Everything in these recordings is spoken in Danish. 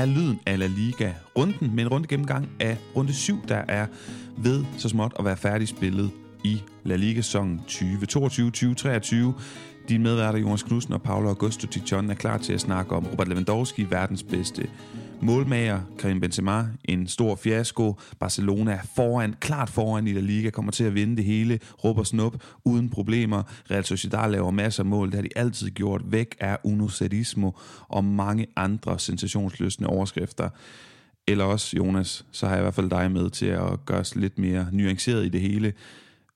er lyden af La Liga. Runden med en runde gennemgang af runde 7, der er ved så småt at være færdigspillet i La Liga-sæsonen 2022-2023. Dine medværter Jonas Knudsen og Paolo Augusto Tichon er klar til at snakke om Robert Lewandowski, verdens bedste målmager. Karim Benzema, en stor fiasko. Barcelona er foran, klart foran i La Liga, kommer til at vinde det hele. Råb og snup, uden problemer. Real Sociedad laver masser af mål, det har de altid gjort. Væk er Uno Sadismo og mange andre sensationsløsende overskrifter. Eller også, Jonas, så har jeg i hvert fald dig med til at gøre os lidt mere nuanceret i det hele.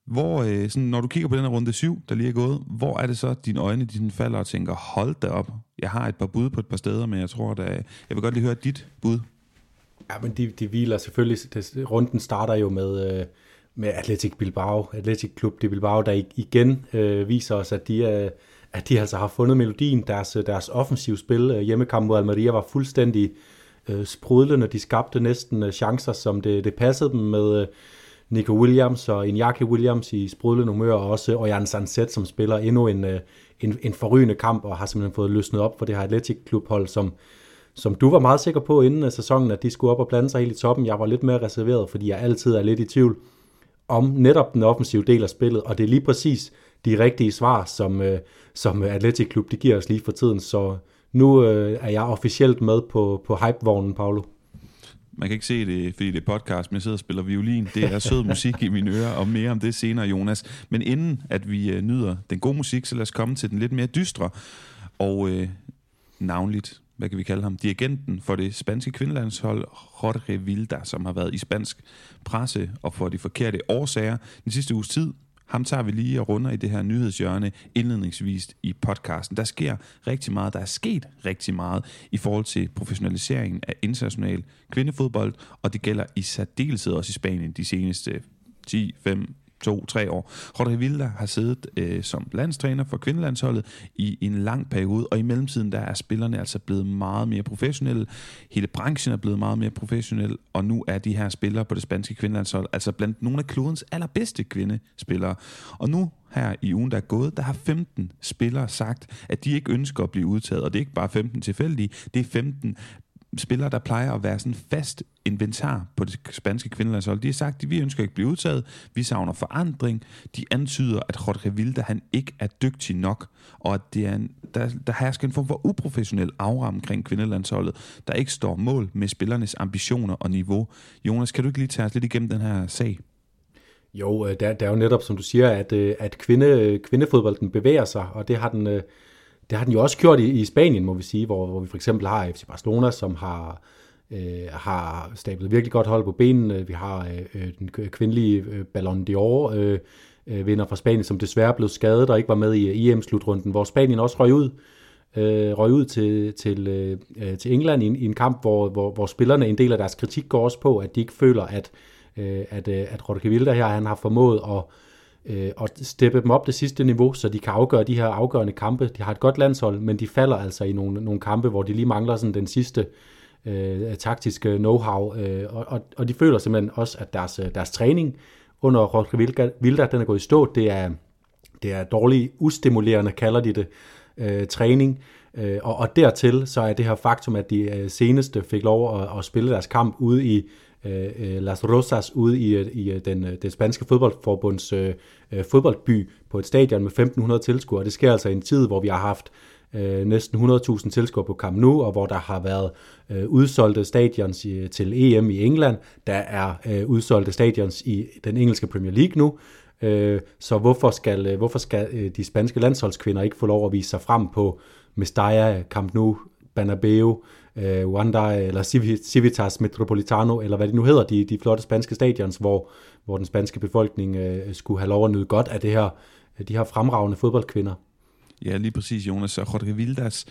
Hvor, øh, sådan, når du kigger på den her runde 7, der lige er gået, hvor er det så, at dine øjne de falder og tænker, hold da op, jeg har et par bud på et par steder, men jeg tror, at jeg vil godt lige høre dit bud. Ja, men det de hviler selvfølgelig, det, runden starter jo med, øh, med Athletic Bilbao, Athletic Club de Bilbao, der igen øh, viser os, at de, øh, at de altså har fundet melodien. Deres, øh, deres offensiv spil, øh, hjemmekamp mod Almeria, var fuldstændig øh, sprudlende. De skabte næsten øh, chancer, som det, det passede dem med... Øh, Nico Williams og Iñaki Williams i sprudlende humør, og også Ojan Sanset, som spiller endnu en, øh, en, en forrygende kamp, og har simpelthen fået løsnet op for det her Athletic Klubhold, som, som du var meget sikker på inden sæsonen, at de skulle op og blande sig helt i toppen. Jeg var lidt mere reserveret, fordi jeg altid er lidt i tvivl om netop den offensive del af spillet, og det er lige præcis de rigtige svar, som, øh, som Athletic Klub de giver os lige for tiden. Så nu øh, er jeg officielt med på, på hypevognen, Paolo. Man kan ikke se det, fordi det er podcast, men jeg sidder og spiller violin. Det er sød musik i mine ører, og mere om det senere, Jonas. Men inden at vi øh, nyder den gode musik, så lad os komme til den lidt mere dystre. Og øh, navnligt, hvad kan vi kalde ham, dirigenten for det spanske kvindelandshold, Jorge Vilda, som har været i spansk presse og for de forkerte årsager den sidste uges tid, ham tager vi lige og runder i det her nyhedshjørne indledningsvis i podcasten. Der sker rigtig meget, der er sket rigtig meget i forhold til professionaliseringen af international kvindefodbold, og det gælder i særdeleshed også i Spanien de seneste 10, 5, to-tre år. Jorge Vilda har siddet øh, som landstræner for kvindelandsholdet i, i en lang periode, og i mellemtiden der er spillerne altså blevet meget mere professionelle. Hele branchen er blevet meget mere professionel, og nu er de her spillere på det spanske kvindelandshold altså blandt nogle af klodens allerbedste kvindespillere. Og nu her i ugen, der er gået, der har 15 spillere sagt, at de ikke ønsker at blive udtaget. Og det er ikke bare 15 tilfældige, det er 15 spillere, der plejer at være sådan fast inventar på det spanske kvindelandshold. De har sagt, at vi ønsker ikke at blive udtaget, vi savner forandring. De antyder, at Jorge Vilda han ikke er dygtig nok, og at det er en, der, der hersker en form for uprofessionel aura omkring kvindelandsholdet, der ikke står mål med spillernes ambitioner og niveau. Jonas, kan du ikke lige tage os lidt igennem den her sag? Jo, øh, der, der er jo netop, som du siger, at, øh, at kvinde, kvindefodbolden bevæger sig, og det har den, øh, det har den jo også gjort i, i Spanien, må vi sige, hvor, hvor vi for eksempel har FC Barcelona, som har, øh, har stablet virkelig godt hold på benene. Vi har øh, øh den kvindelige øh, Ballon d'Or øh, øh, vinder fra Spanien, som desværre blev skadet og ikke var med i øh, EM-slutrunden, hvor Spanien også røg ud øh, røg ud til, til, øh, øh til England i, i en kamp, hvor, hvor, hvor spillerne, en del af deres kritik går også på, at de ikke føler, at, øh, at, øh, at Rodrigo Vilda her, han har formået at øh, og steppe dem op det sidste niveau, så de kan afgøre de her afgørende kampe. De har et godt landshold, men de falder altså i nogle, nogle kampe, hvor de lige mangler sådan den sidste øh, taktiske know-how, øh, og, og, og de føler simpelthen også, at deres, øh, deres træning under Roger Vilda, den er gået i stå. Det er, det er dårligt ustimulerende, kalder de det, øh, træning. Øh, og, og dertil så er det her faktum, at de øh, seneste fik lov at, at spille deres kamp ude i Øh, øh, Las Rosas ude i, øh, i øh, den, den spanske fodboldforbunds øh, fodboldby på et stadion med 1500 tilskuere. Det sker altså i en tid, hvor vi har haft øh, næsten 100.000 tilskuere på Camp Nou, og hvor der har været øh, udsolgte stadions i, til EM i England. Der er øh, udsolgte stadions i den engelske Premier League nu. Øh, så hvorfor skal, øh, hvorfor skal øh, de spanske landsholdskvinder ikke få lov at vise sig frem på Mestalla, Camp Nou, Bernabeu, øh, Wanda eller Civitas Metropolitano, eller hvad det nu hedder, de, de flotte spanske stadions, hvor, hvor den spanske befolkning øh, skulle have lov at nyde godt af det her, de her fremragende fodboldkvinder. Ja, lige præcis, Jonas. Og Jorge Vildas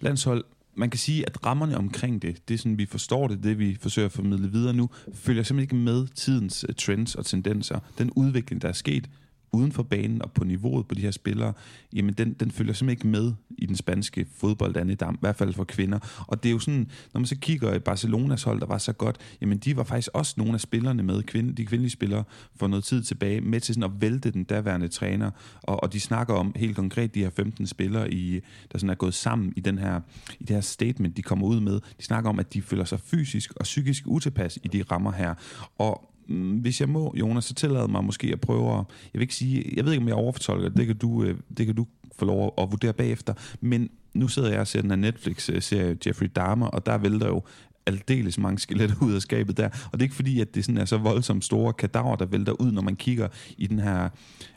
landshold, man kan sige, at rammerne omkring det, det er sådan, vi forstår det, det vi forsøger at formidle videre nu, følger simpelthen ikke med tidens øh, trends og tendenser. Den udvikling, der er sket, uden for banen og på niveauet på de her spillere, jamen den, den følger simpelthen ikke med i den spanske fodbold, Dam, i hvert fald for kvinder. Og det er jo sådan, når man så kigger i Barcelonas hold, der var så godt, jamen de var faktisk også nogle af spillerne med, kvinde, de kvindelige spillere, for noget tid tilbage, med til sådan at vælte den daværende træner, og, og de snakker om helt konkret de her 15 spillere, i, der sådan er gået sammen i, den her, i det her statement, de kommer ud med. De snakker om, at de føler sig fysisk og psykisk utilpas i de rammer her. Og Mm, hvis jeg må, Jonas, så tillader mig måske at prøve at, jeg vil ikke sige, jeg ved ikke, om jeg overfortolker det, kan du, øh, det kan du få lov at vurdere bagefter, men nu sidder jeg og ser den her Netflix-serie øh, Jeffrey Dahmer, og der vælter jo aldeles mange skeletter ud af skabet der. Og det er ikke fordi, at det sådan er så voldsomt store kadaver, der vælter ud, når man kigger i den her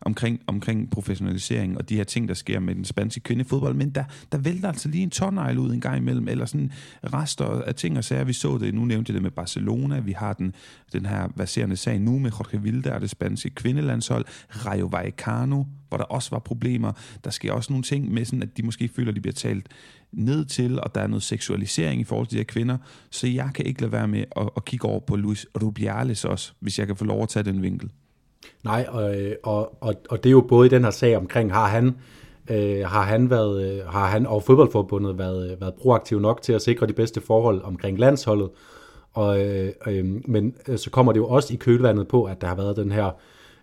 omkring, omkring professionalisering og de her ting, der sker med den spanske kvindefodbold. Men der, der vælter altså lige en tonnejl ud en gang imellem, eller sådan rester af ting og sager. Vi så det, nu nævnte jeg det med Barcelona, vi har den, den her baserende sag nu med Jorge Vilda og det spanske kvindelandshold, Rayo Vallecano, hvor der også var problemer. Der sker også nogle ting med, sådan, at de måske føler, at de bliver talt ned til, og der er noget seksualisering i forhold til de her kvinder. Så jeg kan ikke lade være med at, at kigge over på Luis Rubiales også, hvis jeg kan få lov at tage den vinkel. Nej, og, og, og, og det er jo både i den her sag omkring, har han, øh, har han, været, øh, har han og fodboldforbundet været, øh, været proaktiv nok til at sikre de bedste forhold omkring landsholdet, og, øh, øh, men øh, så kommer det jo også i kølvandet på, at der har været den her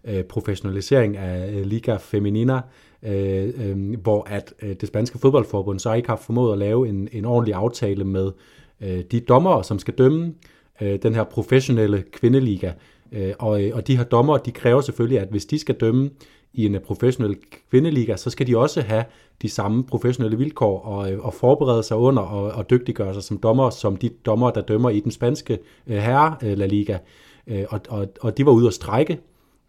øh, professionalisering af øh, Liga Feminina, øh, øh, hvor at øh, det spanske fodboldforbund så ikke har formået at lave en, en ordentlig aftale med øh, de dommere, som skal dømme øh, den her professionelle kvindeliga. Øh, og, øh, og de her dommere, de kræver selvfølgelig, at hvis de skal dømme i en øh, professionel kvindeliga, så skal de også have de samme professionelle vilkår og, øh, og forberede sig under og, og dygtiggøre sig som dommer, som de dommer, der dømmer i den spanske øh, herre øh, La Liga. Øh, og, og, og de var ude at strække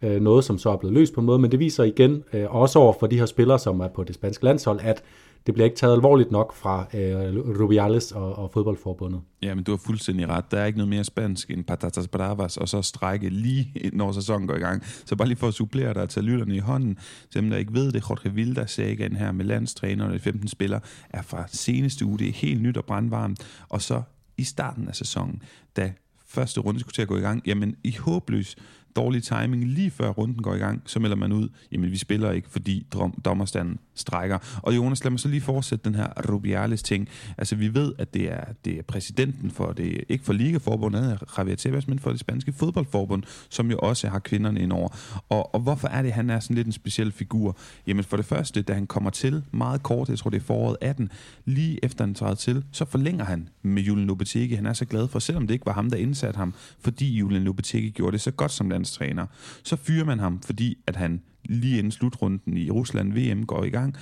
øh, noget, som så er blevet løst på en måde, men det viser igen, øh, også over for de her spillere, som er på det spanske landshold, at det bliver ikke taget alvorligt nok fra øh, Rubiales og, og fodboldforbundet. Ja, men du har fuldstændig ret. Der er ikke noget mere spansk end patatas bravas, og så strække lige når sæsonen går i gang. Så bare lige for at supplere dig og tage lytterne i hånden, til dem, der ikke ved det, Jorge Vilda sagen her med landstrænerne og 15 spillere, er fra seneste uge. Det er helt nyt og brandvarmt. Og så i starten af sæsonen, da første runde skulle til at gå i gang, jamen i håbløs dårlig timing lige før runden går i gang, så melder man ud, jamen vi spiller ikke, fordi dommerstanden strækker. Og Jonas, lad mig så lige fortsætte den her Rubiales ting. Altså vi ved, at det er, det er præsidenten for det, ikke for Ligaforbundet, Javier Tebas, men for det spanske fodboldforbund, som jo også har kvinderne indover. Og, og hvorfor er det, han er sådan lidt en speciel figur? Jamen for det første, da han kommer til meget kort, jeg tror det er foråret 18, lige efter han træder til, så forlænger han med Julian Lopetegi. Han er så glad for, selvom det ikke var ham, der indsatte ham, fordi Julian Lopetegi gjorde det så godt som landstræner, så fyrer man ham, fordi at han lige inden slutrunden i Rusland VM går i gang,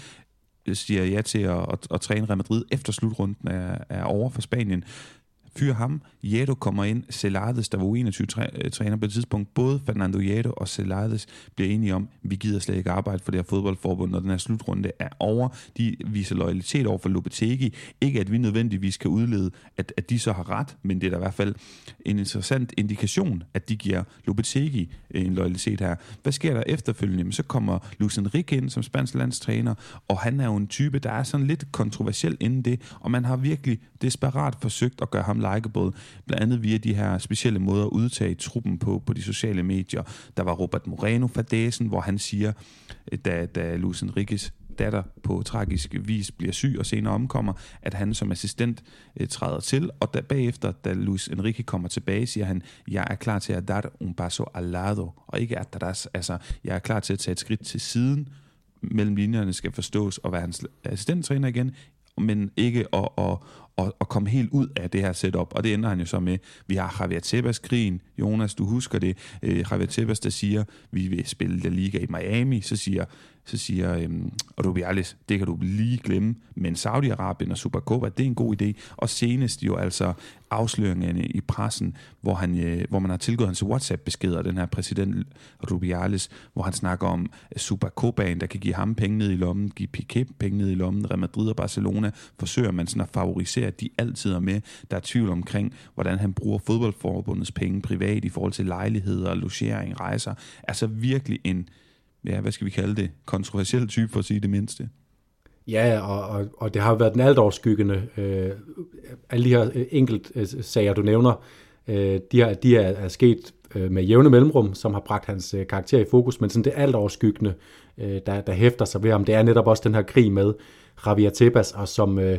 øh, siger ja til at, at, at træne Real Madrid efter slutrunden er, er over for Spanien fyr ham. Jedo kommer ind. Celades, der var U21-træner på et tidspunkt, både Fernando Jedo og Celades bliver enige om, at vi gider slet ikke arbejde for det her fodboldforbund, når den her slutrunde er over. De viser loyalitet over for Lopetegi. Ikke at vi nødvendigvis kan udlede, at, at de så har ret, men det er da i hvert fald en interessant indikation, at de giver Lopetegi øh, en loyalitet her. Hvad sker der efterfølgende? Jamen, så kommer Luis Enrique ind som spansk landstræner, og han er jo en type, der er sådan lidt kontroversiel inden det, og man har virkelig desperat forsøgt at gøre ham likeable, blandt andet via de her specielle måder at udtage truppen på, på de sociale medier. Der var Robert Moreno fadesen, hvor han siger, øh, da, da Luis Enriquez datter på tragisk vis bliver syg og senere omkommer, at han som assistent øh, træder til, og da bagefter, da Luis Enrique kommer tilbage, siger han, jeg er klar til at dar un paso al lado, og ikke at der altså, jeg er klar til at tage et skridt til siden, mellem linjerne skal forstås og være hans assistenttræner igen, men ikke at, at, at, at komme helt ud af det her setup, og det ender han jo så med. Vi har Javier Tebas-krigen, Jonas, du husker det, øh, Javier Tebas, der siger, vi vil spille La Liga i Miami, så siger så siger øhm, Rubiales, det kan du lige glemme, men Saudi-Arabien og Supercopa, det er en god idé. Og senest jo altså afsløringerne i pressen, hvor, han, øh, hvor man har tilgået hans WhatsApp-beskeder, den her præsident Rubiales, hvor han snakker om Supercopaen, der kan give ham penge ned i lommen, give Piqué penge ned i lommen, Real Madrid og Barcelona, forsøger man sådan at favorisere, at de altid er med. Der er tvivl omkring, hvordan han bruger fodboldforbundets penge privat i forhold til lejligheder, logering, rejser. Altså virkelig en, ja, hvad skal vi kalde det, kontroversiel type for at sige det mindste. Ja, og, og, og det har været den altoverskyggende. Øh, alle de her øh, enkelt øh, sager, du nævner, øh, de, har, de er, er sket øh, med jævne mellemrum, som har bragt hans øh, karakter i fokus, men sådan det alt øh, der, der hæfter sig ved ham, det er netop også den her krig med Javier Tebas, og som, øh,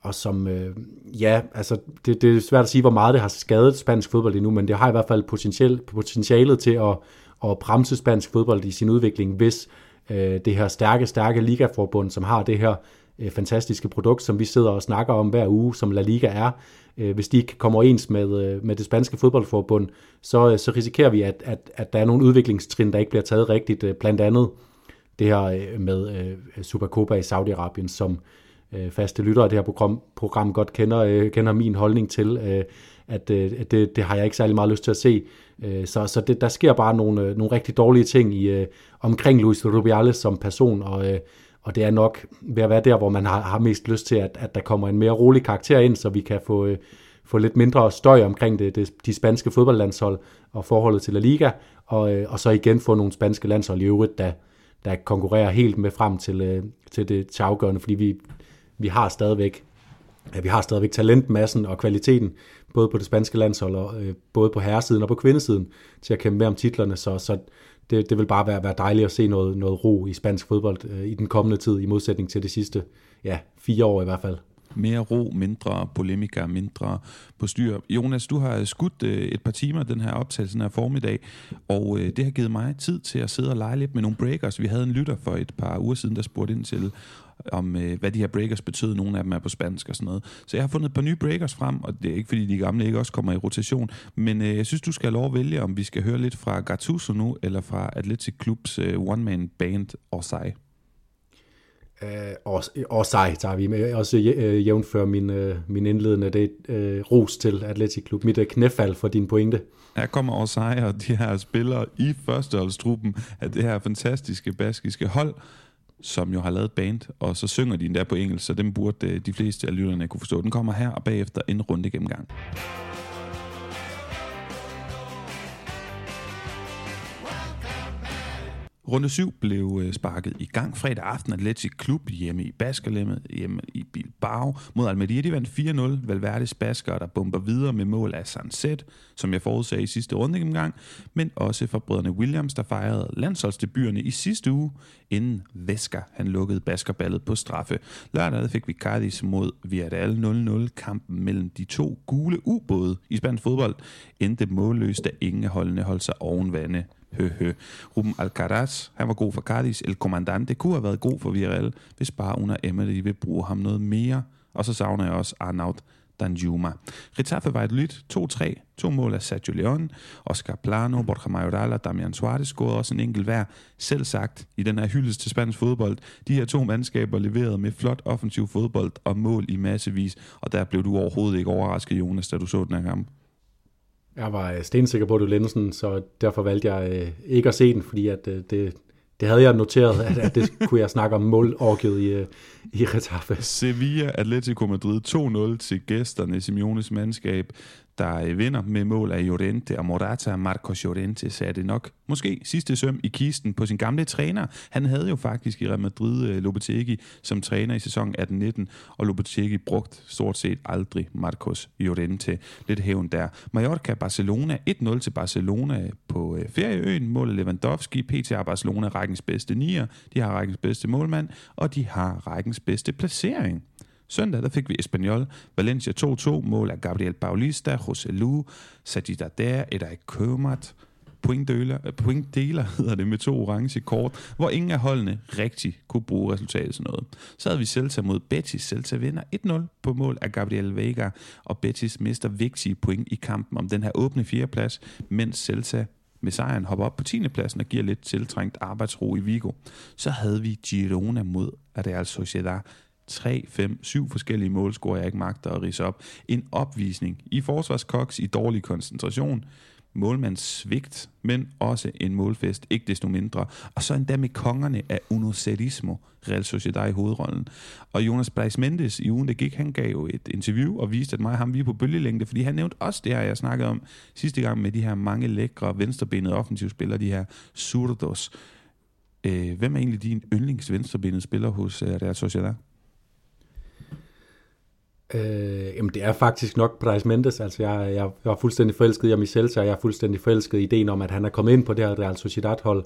og som øh, ja, altså det, det er svært at sige, hvor meget det har skadet spansk fodbold endnu, men det har i hvert fald potentiale, potentialet til at, at bremse spansk fodbold i sin udvikling, hvis øh, det her stærke, stærke ligaforbund, som har det her øh, fantastiske produkt, som vi sidder og snakker om hver uge, som La Liga er, øh, hvis de ikke kommer ens med, øh, med det spanske fodboldforbund, så, øh, så risikerer vi, at, at, at der er nogle udviklingstrin, der ikke bliver taget rigtigt, øh, blandt andet det her øh, med øh, Supercopa i Saudi-Arabien, som øh, faste lyttere af det her program, program godt kender, øh, kender min holdning til, øh, at øh, det, det har jeg ikke særlig meget lyst til at se. Øh, så så det, der sker bare nogle, øh, nogle rigtig dårlige ting i, øh, omkring Luis Rubiales som person, og, øh, og det er nok ved at være der, hvor man har, har mest lyst til, at, at der kommer en mere rolig karakter ind, så vi kan få, øh, få lidt mindre støj omkring det, det, de spanske fodboldlandshold og forholdet til La Liga, og, øh, og så igen få nogle spanske landshold i øvrigt, der, der konkurrerer helt med frem til, øh, til det til afgørende, fordi vi, vi har stadigvæk ja, vi har stadigvæk talentmassen og kvaliteten, både på det spanske landshold, og, øh, både på herresiden og på kvindesiden, til at kæmpe med om titlerne, så, så det, det vil bare være, være dejligt at se noget, noget ro i spansk fodbold øh, i den kommende tid, i modsætning til de sidste ja, fire år i hvert fald. Mere ro, mindre polemika, mindre på styr. Jonas, du har skudt øh, et par timer den her optagelse her formiddag, og øh, det har givet mig tid til at sidde og lege lidt med nogle breakers. Vi havde en lytter for et par uger siden, der spurgte ind til, om øh, hvad de her breakers betød. Nogle af dem er på spansk og sådan noget. Så jeg har fundet et par nye breakers frem, og det er ikke fordi de gamle ikke også kommer i rotation, men øh, jeg synes, du skal have lov at vælge, om vi skal høre lidt fra Gattuso nu, eller fra Atletic Clubs øh, one-man band Orsay. Uh, og sej tager vi med. Også uh, jævnfør min, uh, min indledende det, uh, ros til Atletic Klub. Mit uh, knæfald for din pointe. Her kommer Orsay og de her spillere i førsteholdstruppen af det her fantastiske baskiske hold, som jo har lavet band, og så synger de endda på engelsk, så dem burde øh, de fleste af lytterne kunne forstå. Den kommer her, og bagefter en runde gennemgang. Runde 7 blev øh, sparket i gang fredag aften. Atletic Klub hjemme i Baskerlemmet, hjemme i Bilbao mod Almeria. De vandt 4-0. Valverdes Basker, der bomber videre med mål af Sunset, som jeg forudsagde i sidste runde gang, men også for brødrene Williams, der fejrede landsholdsdebuterne i sidste uge, inden Vesker han lukkede Baskerballet på straffe. Lørdag fik vi Cardis mod Villarreal 0-0. Kampen mellem de to gule ubåde i spansk fodbold endte målløst, da ingen af holdene holdt sig oven vande. Høhø. Ruben Alcaraz, han var god for Cardis. El Comandante kunne have været god for Villarreal, hvis bare under Emery vil bruge ham noget mere. Og så savner jeg også Arnaud Danjuma. Retafe Valladolid 2-3, to mål af Sergio Leon, Oscar Plano, Borja Mayoral og Damian Suarez scorede også en enkelt hver. Selv sagt, i den her hyldest til spansk fodbold, de her to mandskaber leverede med flot offensiv fodbold og mål i massevis, og der blev du overhovedet ikke overrasket, Jonas, da du så den her kamp. Jeg var øh, stensikker på, at du Lensen, så derfor valgte jeg øh, ikke at se den, fordi at, øh, det, det havde jeg noteret, at, at det kunne jeg snakke om målorgiet i, øh, i Retaffe. Sevilla Atletico Madrid 2-0 til gæsterne Simeones mandskab der øh, vinder med mål af Llorente og Morata. Marcos Llorente satte nok måske sidste søm i kisten på sin gamle træner. Han havde jo faktisk i Real Madrid øh, Lopetegi som træner i sæsonen 18-19, og Lopetegi brugt stort set aldrig Marcos Llorente. Lidt hævn der. Mallorca Barcelona 1-0 til Barcelona på øh, ferieøen. Mål Lewandowski. PT Barcelona rækkens bedste nier. De har rækkens bedste målmand, og de har rækkens bedste placering. Søndag der fik vi Espanyol, Valencia 2-2, mål af Gabriel Paulista, José Lu, Sajid Adair, Edai Kømert, pointdeler, øh, pointdeler hedder det med to orange kort, hvor ingen af holdene rigtig kunne bruge resultatet til noget. Så havde vi Celta mod Betis. Celta vinder 1-0 på mål af Gabriel Vega, og Betis mister vigtige point i kampen om den her åbne fjerdeplads, mens Celta med sejren hopper op på 10. pladsen og giver lidt tiltrængt arbejdsro i Vigo. Så havde vi Girona mod Real Sociedad, 3, 5, 7 forskellige målscorer, jeg ikke magter at rise op. En opvisning i forsvarskoks i dårlig koncentration, målmands svigt, men også en målfest, ikke desto mindre. Og så endda med kongerne af Unocerismo, Real Sociedad i hovedrollen. Og Jonas Blais Mendes i ugen, der gik, han gav jo et interview og viste, at mig og ham vi er på bølgelængde, fordi han nævnte også det her, jeg snakkede om sidste gang med de her mange lækre venstrebenede offensivspillere, de her surdos. Øh, hvem er egentlig din yndlings venstrebenede spiller hos øh, Real Sociedad? Øh, jamen det er faktisk nok Price Mendes, altså jeg, jeg, jeg er fuldstændig forelsket i Michel, så jeg er fuldstændig forelsket i ideen om, at han er kommet ind på det her Real Sociedad-hold.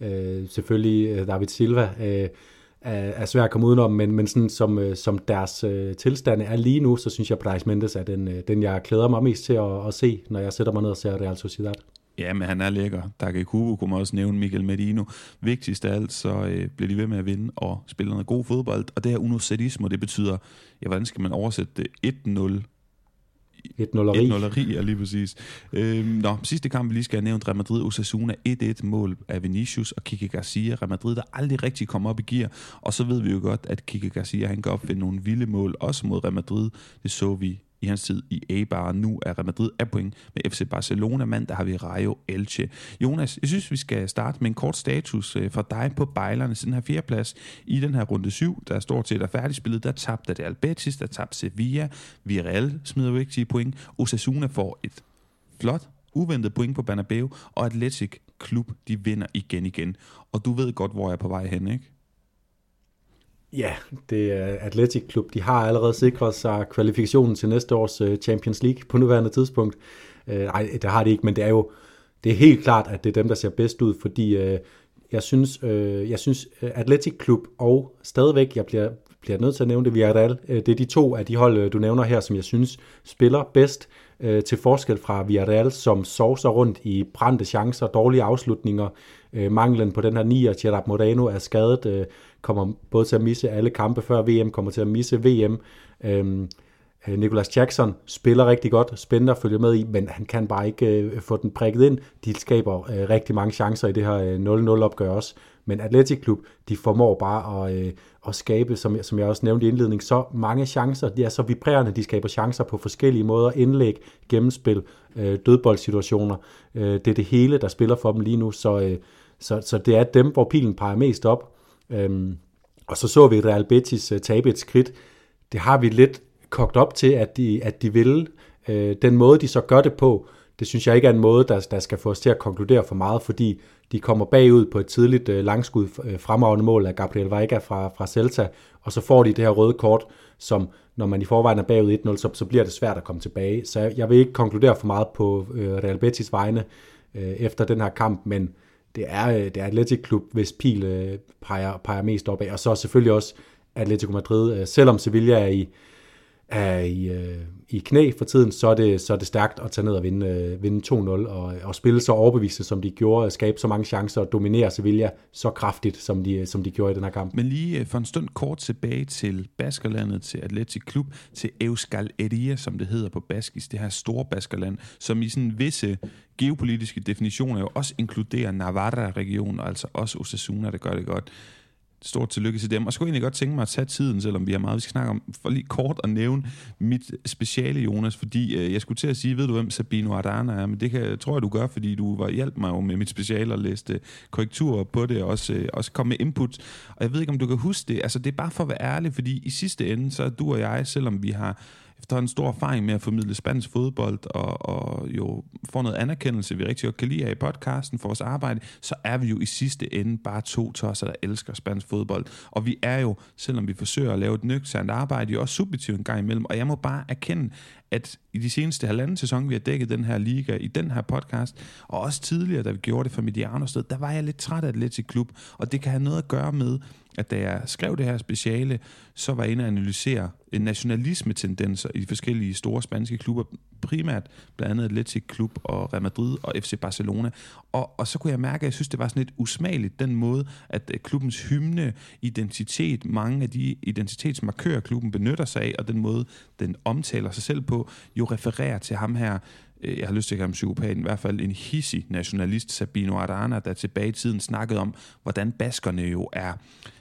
Øh, selvfølgelig øh, David Silva øh, er, er svært at komme udenom, men, men sådan som, øh, som deres øh, tilstande er lige nu, så synes jeg, Price Mendes er den, øh, den jeg glæder mig mest til at, at se, når jeg sætter mig ned og ser Real Sociedad. Ja, men han er lækker. Taka Kubo kunne man også nævne Michael Medino. Vigtigst af alt, så øh, bliver de ved med at vinde og spille noget god fodbold. Og det her uno sadismo, det betyder, ja, hvordan skal man oversætte det? 1-0 et nulleri. Et nulleri, ja, lige præcis. Øhm, nå, sidste kamp, vi lige skal have nævnt, Real Madrid Osasuna 1-1 mål af Vinicius og Kike Garcia. Real Madrid, der aldrig rigtig kommer op i gear. Og så ved vi jo godt, at Kike Garcia, han kan opfinde nogle vilde mål, også mod Real Madrid. Det så vi i hans tid i Eibar. Nu er Real Madrid af point med FC Barcelona. Mandag har vi Rayo Elche. Jonas, jeg synes, vi skal starte med en kort status øh, for dig på bejlerne. Den her fjerdeplads i den her runde 7, der står til er færdigspillet. Der tabte det Albetis, der tabte Sevilla. Villarreal smider vigtige point. Osasuna får et flot uventet point på Bernabeu, og Atletic Klub, de vinder igen igen. Og du ved godt, hvor jeg er på vej hen, ikke? Ja, det er Athletic Klub. De har allerede sikret sig kvalifikationen til næste års øh, Champions League på nuværende tidspunkt. Øh, Nej, det har de ikke, men det er jo det er helt klart, at det er dem, der ser bedst ud, fordi øh, jeg synes, jeg synes Athletic Klub og stadigvæk, jeg bliver, bliver nødt til at nævne det, Villarreal, det er de to af de hold, du nævner her, som jeg synes spiller bedst øh, til forskel fra Villarreal, som sovser rundt i brændte chancer, dårlige afslutninger, øh, manglen på den her nier, Gerard Moreno er skadet, øh, kommer både til at misse alle kampe før VM, kommer til at misse VM. Øhm, øh, Nicolas Jackson spiller rigtig godt, spændende at følge med i, men han kan bare ikke øh, få den prikket ind. De skaber øh, rigtig mange chancer i det her øh, 0-0 opgør også. Men Athletic Klub, de formår bare at, øh, at skabe, som, som jeg også nævnte i indledning, så mange chancer. De er så vibrerende, de skaber chancer på forskellige måder. Indlæg, gennemspil, øh, dødboldsituationer. Øh, det er det hele, der spiller for dem lige nu, så, øh, så, så det er dem, hvor pilen peger mest op. Øhm, og så så vi Real Betis øh, tabe et skridt. Det har vi lidt kogt op til, at de, at de vil. Øh, den måde, de så gør det på, det synes jeg ikke er en måde, der, der skal få os til at konkludere for meget, fordi de kommer bagud på et tidligt øh, langskud øh, fremragende mål af Gabriel Vega fra, fra Celta, og så får de det her røde kort, som når man i forvejen er bagud 1-0, så, så bliver det svært at komme tilbage. Så jeg, jeg vil ikke konkludere for meget på øh, Real Betis vegne øh, efter den her kamp, men det er, øh, det er Atletic Klub, hvis pil øh, peger, peger mest opad. Og så selvfølgelig også Atletico Madrid. Øh, selvom Sevilla er i, er i, øh, i knæ for tiden, så er det, så er det stærkt at tage ned og vinde, øh, vinde 2-0 og, og spille så overbevisende, som de gjorde, skabe så mange chancer og dominere Sevilla så kraftigt, som de, som de gjorde i den her kamp. Men lige øh, for en stund kort tilbage til Baskerlandet, til Atletic Klub, til Euskal Eria, som det hedder på baskisk, det her store Baskerland, som i sådan visse geopolitiske definitioner jo også inkluderer Navarra-regionen, altså også Osasuna, der gør det godt stort tillykke til dem. Og så kunne jeg egentlig godt tænke mig at tage tiden, selvom vi har meget, vi skal snakke om, for lige kort at nævne mit speciale, Jonas, fordi øh, jeg skulle til at sige, ved du hvem Sabino Ardana er, men det kan, tror jeg, du gør, fordi du var hjælp mig jo med mit speciale og læste korrekturer på det, og også, øh, også kom med input. Og jeg ved ikke, om du kan huske det. Altså, det er bare for at være ærlig, fordi i sidste ende, så er du og jeg, selvom vi har efterhånden stor erfaring med at formidle spansk fodbold, og, og jo får noget anerkendelse, vi rigtig godt kan lide af i podcasten for vores arbejde, så er vi jo i sidste ende bare to tosser, der elsker spansk fodbold. Og vi er jo, selvom vi forsøger at lave et nøgternt arbejde, jo også subjektivt en gang imellem. Og jeg må bare erkende, at i de seneste halvanden sæson, vi har dækket den her liga i den her podcast, og også tidligere, da vi gjorde det for Mediano sted, der var jeg lidt træt af Atletic Klub, og det kan have noget at gøre med, at da jeg skrev det her speciale, så var jeg inde og analysere nationalisme-tendenser i de forskellige store spanske klubber, primært blandt andet Atletic Klub og Real Madrid og FC Barcelona. Og, og så kunne jeg mærke, at jeg synes, det var sådan lidt usmageligt, den måde, at øh, klubbens hymne, identitet, mange af de identitetsmarkører, klubben benytter sig af, og den måde, den omtaler sig selv på, jo refererer til ham her, Øh, jeg har lyst til at kalde ham psykopaten, i hvert fald en hissig nationalist, Sabino Arana, der tilbage i tiden snakkede om, hvordan baskerne jo er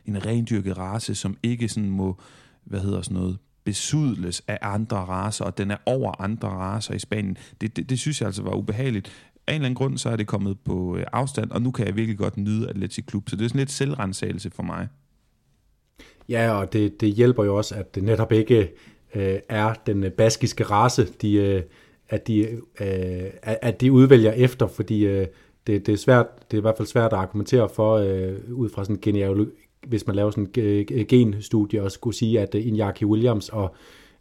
en rendyrket race, som ikke sådan må, hvad hedder sådan noget, besudles af andre raser, og den er over andre raser i Spanien. Det, det, det synes jeg altså var ubehageligt. Af en eller anden grund, så er det kommet på øh, afstand, og nu kan jeg virkelig godt nyde Atletic Klub, så det er sådan lidt selvrensagelse for mig. Ja, og det, det hjælper jo også, at det netop ikke øh, er den øh, baskiske race, de, øh, at, de, øh, at de udvælger efter, fordi øh, det, det, er svært, det er i hvert fald svært at argumentere for, øh, ud fra sådan en hvis man laver sådan en genstudie, og skulle sige, at øh, Iñaki Williams og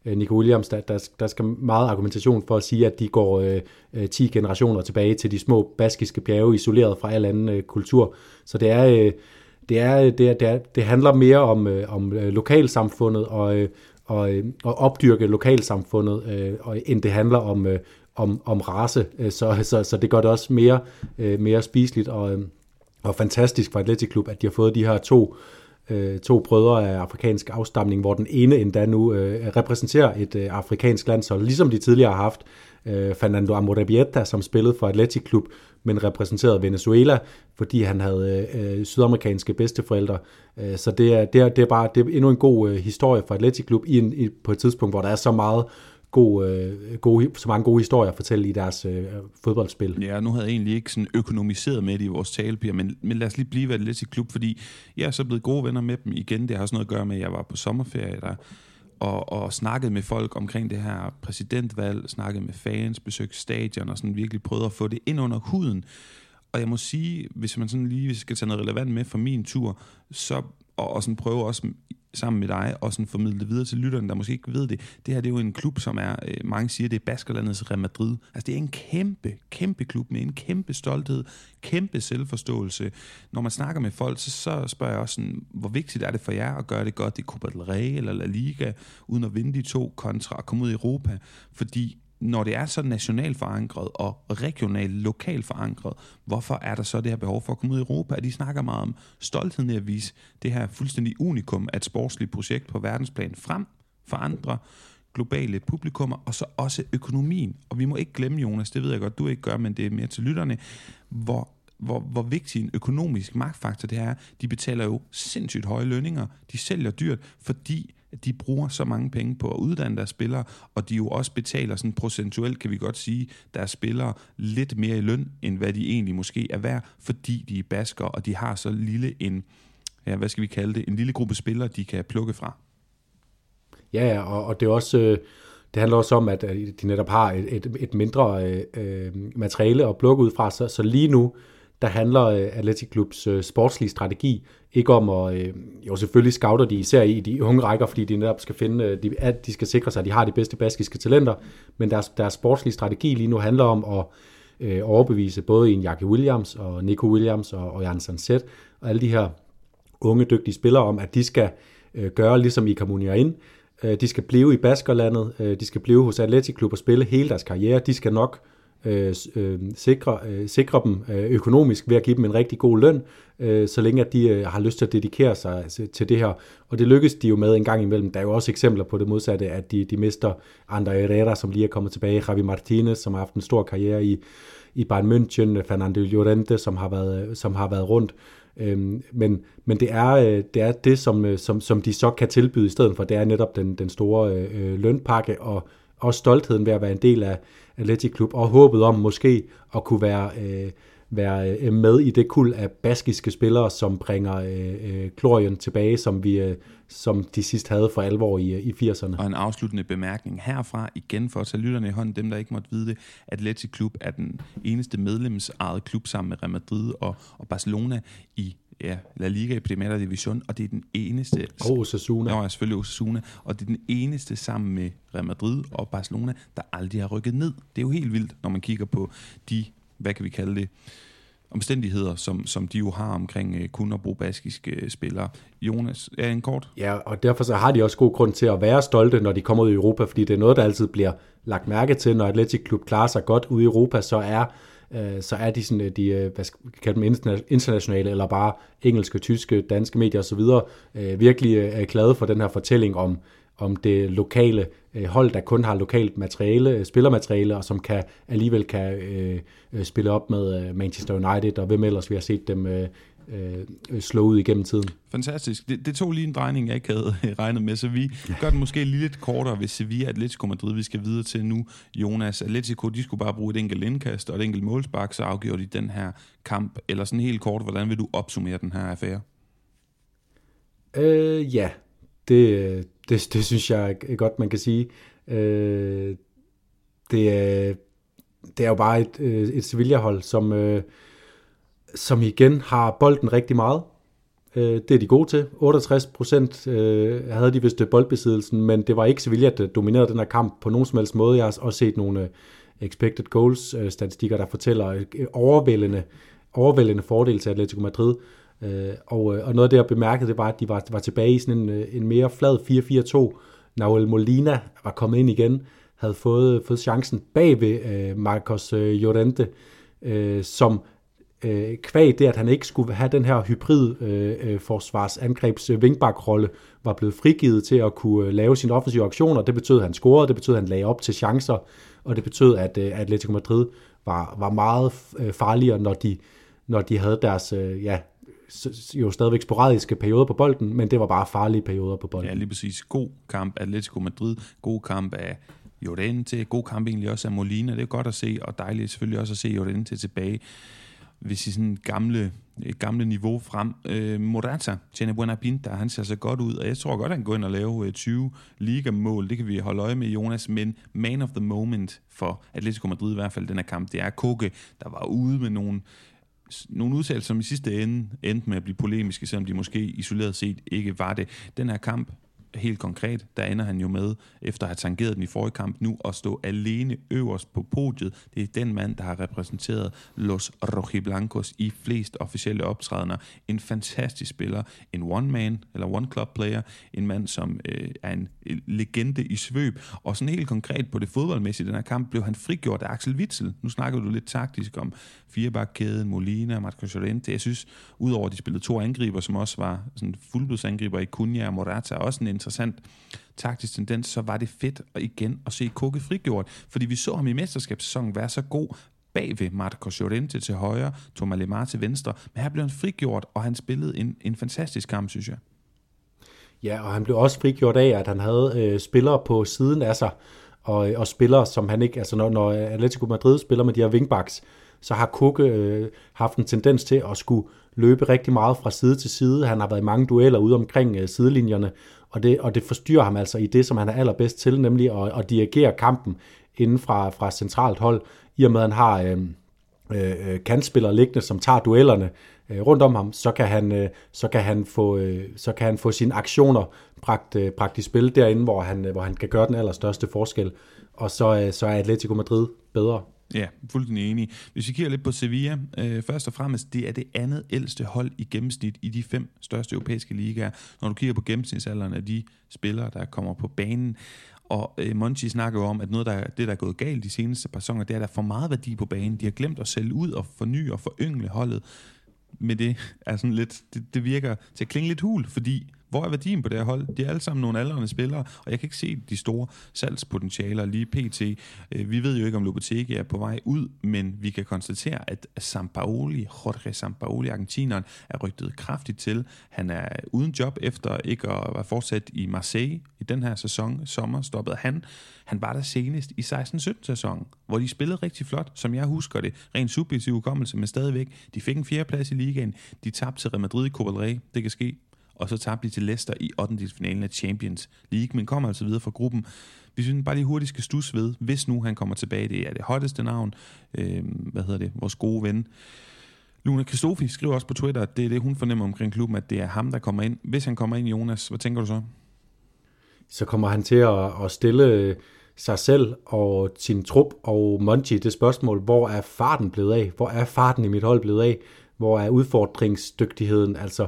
øh, Nico Williams, der, der, der skal meget argumentation for at sige, at de går øh, øh 10 generationer tilbage til de små baskiske bjerge, isoleret fra al anden øh, kultur. Så det er... Øh, det, er, øh, det, er, det, er, det handler mere om, øh, om lokalsamfundet og, øh, og, øhm, og opdyrke lokalsamfundet, øh, og, end det handler om, øh, om, om race. Øh, så, så, så det gør det også mere, øh, mere spiseligt og, øh, og fantastisk for Atletic Klub, at de har fået de her to øh, to brødre af afrikansk afstamning, hvor den ene endda nu øh, repræsenterer et øh, afrikansk landshold, ligesom de tidligere har haft øh, Fernando Amorebieta, som spillede for Atletic Klub, men repræsenterede Venezuela, fordi han havde øh, øh, sydamerikanske bedsteforældre. Øh, så det er, det, er, det er bare det er endnu en god øh, historie for Atletic Klub i en, i, på et tidspunkt, hvor der er så meget god, øh, gode, så mange gode historier at fortælle i deres øh, fodboldspil. Ja, nu havde jeg egentlig ikke sådan økonomiseret med det i vores talepiger, men, men lad os lige blive lidt i klub, fordi jeg er så blevet gode venner med dem igen. Det har også noget at gøre med, at jeg var på sommerferie der, og, og snakket med folk omkring det her præsidentvalg, snakket med fans, besøgt stadion og sådan virkelig prøvet at få det ind under huden. Og jeg må sige, hvis man sådan lige skal tage noget relevant med for min tur, så og, og sådan prøve også sammen med dig og sådan formidle det videre til lytterne, der måske ikke ved det. Det her det er jo en klub, som er, øh, mange siger, det er Baskerlandets Real Madrid. Altså det er en kæmpe, kæmpe klub med en kæmpe stolthed, kæmpe selvforståelse. Når man snakker med folk, så, så spørger jeg også sådan, hvor vigtigt er det for jer at gøre det godt i Copa del Rey eller La Liga, uden at vinde de to kontra og komme ud i Europa? Fordi når det er så nationalt forankret og regionalt, lokalt forankret, hvorfor er der så det her behov for at komme ud i Europa? At de snakker meget om stoltheden i at vise det her fuldstændig unikum at et sportsligt projekt på verdensplan frem for andre globale publikummer, og så også økonomien. Og vi må ikke glemme, Jonas, det ved jeg godt, du ikke gør, men det er mere til lytterne, hvor hvor, hvor vigtig en økonomisk magtfaktor det er. De betaler jo sindssygt høje lønninger. De sælger dyrt, fordi de bruger så mange penge på at uddanne deres spillere, og de jo også betaler sådan procentuelt, kan vi godt sige, deres spillere lidt mere i løn, end hvad de egentlig måske er værd, fordi de er basker, og de har så lille en, ja, hvad skal vi kalde det, en lille gruppe spillere, de kan plukke fra. Ja, ja og, og det er også... Øh det handler også om, at de netop har et, et, et mindre øh, øh materiale at plukke ud fra, så, så lige nu, der handler øh, Athletic Clubs øh, sportslige strategi ikke om at, øh, jo selvfølgelig scouter de især i de unge rækker, fordi de netop skal finde, øh, de, at de skal sikre sig, at de har de bedste baskiske talenter, men deres, deres sportslige strategi lige nu handler om at øh, overbevise både en Jackie Williams og Nico Williams og, og Jan Sanset og alle de her unge, dygtige spillere om, at de skal øh, gøre ligesom i Comunia ind. Øh, de skal blive i Baskerlandet, øh, de skal blive hos Atletic Klub og spille hele deres karriere. De skal nok øh, Øh, øh, sikre, øh, sikre dem øh, økonomisk ved at give dem en rigtig god løn, øh, så længe at de øh, har lyst til at dedikere sig til det her. Og det lykkes de jo med en gang imellem. Der er jo også eksempler på det modsatte, at de, de mister Andre Herrera, som lige er kommet tilbage, Javi Martinez, som har haft en stor karriere i, i Bayern München, Fernando Llorente, som har været, øh, som har været rundt. Øhm, men men det, er, det er det, som, som, som de så kan tilbyde i stedet for. Det er netop den, den store øh, lønpakke og også stoltheden ved at være en del af Athletic Klub, og håbet om måske at kunne være, øh, være øh, med i det kul af baskiske spillere, som bringer øh, øh Klorien tilbage, som vi øh, som de sidst havde for alvor i, øh, i 80'erne. Og en afsluttende bemærkning herfra, igen for at tage lytterne i hånden, dem der ikke måtte vide det, Athletic Klub er den eneste medlemsejede klub sammen med Real Madrid og, og Barcelona i ja, La Liga i Primera Division, og det er den eneste... Og Osasuna. Ja, selvfølgelig Osasuna. Og det er den eneste sammen med Real Madrid og Barcelona, der aldrig har rykket ned. Det er jo helt vildt, når man kigger på de, hvad kan vi kalde det, omstændigheder, som, som de jo har omkring uh, kun at bruge baskiske uh, spillere. Jonas, er en kort? Ja, og derfor så har de også god grund til at være stolte, når de kommer ud i Europa, fordi det er noget, der altid bliver lagt mærke til, når Atletic Klub klarer sig godt ude i Europa, så er øh, så er de, sådan, øh, de øh, hvad skal vi kalde dem, internationale, eller bare engelske, tyske, danske medier osv., øh, virkelig øh, er glade for den her fortælling om, om det lokale hold, der kun har lokalt materiale, spillermateriale, og som kan alligevel kan øh, spille op med Manchester United, og hvem ellers vi har set dem øh, øh, slå ud igennem tiden. Fantastisk. Det, det tog lige en drejning, jeg ikke havde regnet med, så vi ja. gør den måske lige lidt kortere, hvis Sevilla Atletico Madrid, vi skal videre til nu. Jonas, Atletico, de skulle bare bruge et enkelt indkast og et enkelt målspark, så afgjorde de den her kamp. Eller sådan helt kort, hvordan vil du opsummere den her affære? Øh, ja, det, det, det synes jeg er godt, man kan sige. Øh, det, er, det er jo bare et, øh, et Sevilla-hold, som... Øh, som igen har bolden rigtig meget. Øh, det er de gode til. 68 procent øh, havde de vist boldbesiddelsen, men det var ikke Sevilla, der dominerede den her kamp på nogen som helst måde. Jeg har også set nogle øh, expected goals-statistikker, øh, der fortæller øh, overvældende, overvældende fordel til Atletico Madrid. Øh, og, og noget af det, jeg bemærkede, det var, at de var, var tilbage i sådan en, en mere flad 4-4-2. Nahuel Molina var kommet ind igen, havde fået, fået chancen bag ved øh, Marcos øh, Llorente, øh, som øh, kvæg det, at han ikke skulle have den her hybrid øh, øh forsvarsangrebs øh, vingbakrolle, var blevet frigivet til at kunne øh, lave sine offensive aktioner. Det betød, at han scorede, det betød, at han lagde op til chancer, og det betød, at øh, Atletico Madrid var, var meget øh, farligere, når de, når de havde deres øh, ja, jo stadigvæk sporadiske perioder på bolden, men det var bare farlige perioder på bolden. Ja, lige præcis. God kamp af Atletico Madrid, god kamp af Llorente, god kamp egentlig også af Molina, det er godt at se, og dejligt selvfølgelig også at se Llorente tilbage hvis I sådan gamle, øh, gamle niveau frem. Øh, Morata, Buena Buenapinta, han ser så godt ud, og jeg tror godt, han kan gå ind og lave 20 øh, ligamål. Det kan vi holde øje med, Jonas. Men man of the moment for Atletico Madrid i hvert fald den her kamp, det er Koke, der var ude med nogle nogle udtalelser, som i sidste ende endte med at blive polemiske, selvom de måske isoleret set ikke var det. Den her kamp helt konkret, der ender han jo med, efter at have tangeret den i forrige kamp nu, at stå alene øverst på podiet. Det er den mand, der har repræsenteret Los Rojiblancos i flest officielle optrædener. En fantastisk spiller, en one-man, eller one-club player, en mand, som øh, er en øh, legende i svøb, og sådan helt konkret på det fodboldmæssige den her kamp, blev han frigjort af Axel Witzel. Nu snakker du lidt taktisk om firebakkæden, Molina, Marco Llorente. Jeg synes, udover at de spillede to angriber, som også var sådan fuldblodsangriber i Cunha og Morata, også en interessant taktisk tendens, så var det fedt at igen at se Koke frigjort, fordi vi så ham i mesterskabssæsonen være så god bag ved Marcos Llorente til højre, Thomas Lemar til venstre, men her blev han frigjort, og han spillede en, en fantastisk kamp, synes jeg. Ja, og han blev også frigjort af, at han havde øh, spillere på siden af sig, og, og spillere, som han ikke, altså når, når Atletico Madrid spiller med de her wingbacks, så har Kukke øh, haft en tendens til at skulle løbe rigtig meget fra side til side. Han har været i mange dueller ude omkring øh, sidelinjerne, og det, og det forstyrrer ham altså i det, som han er allerbedst til, nemlig at, at dirigere kampen inden fra, fra centralt hold, i og med at han har øhm, øh, øh, kantspillere liggende, som tager duellerne øh, rundt om ham, så kan han, øh, så kan han, få, øh, så kan han få sine aktioner bragt, øh, bragt i spil derinde, hvor han, hvor han kan gøre den allerstørste forskel. Og så, øh, så er Atletico Madrid bedre. Ja, fuldstændig enig. Hvis vi kigger lidt på Sevilla, øh, først og fremmest, det er det andet ældste hold i gennemsnit i de fem største europæiske ligaer. Når du kigger på gennemsnitsalderen af de spillere, der kommer på banen, og øh, Monchi snakker jo om, at noget, der, det, der er gået galt de seneste par sæsoner, det er, at der er for meget værdi på banen. De har glemt at sælge ud og forny og foryngle holdet. Men det er sådan lidt, det, det virker til at klinge lidt hul, fordi hvor er værdien på det her hold? De er alle sammen nogle aldrende spillere, og jeg kan ikke se de store salgspotentialer lige pt. Øh, vi ved jo ikke, om Lopetegi er på vej ud, men vi kan konstatere, at Sampaoli, Jorge Sampaoli, argentineren, er rygtet kraftigt til. Han er uden job efter ikke at være fortsat i Marseille i den her sæson. Sommer stoppede han. Han var der senest i 16-17 sæsonen, hvor de spillede rigtig flot, som jeg husker det. Rent subjektiv hukommelse, men stadigvæk. De fik en fjerdeplads i ligaen. De tabte til Real Madrid i Copa del Rey. Det kan ske og så tabte de til Leicester i 8. finalen af Champions League, men kommer altså videre fra gruppen. Vi synes bare lige hurtigt skal stus ved, hvis nu han kommer tilbage, det er det hotteste navn, øh, hvad hedder det, vores gode ven. Luna Kristofi skriver også på Twitter, at det er det, hun fornemmer omkring klubben, at det er ham, der kommer ind. Hvis han kommer ind, Jonas, hvad tænker du så? Så kommer han til at, at stille øh, sig selv og sin trup og Monchi det spørgsmål, hvor er farten blevet af? Hvor er farten i mit hold blevet af? Hvor er udfordringsdygtigheden? Altså,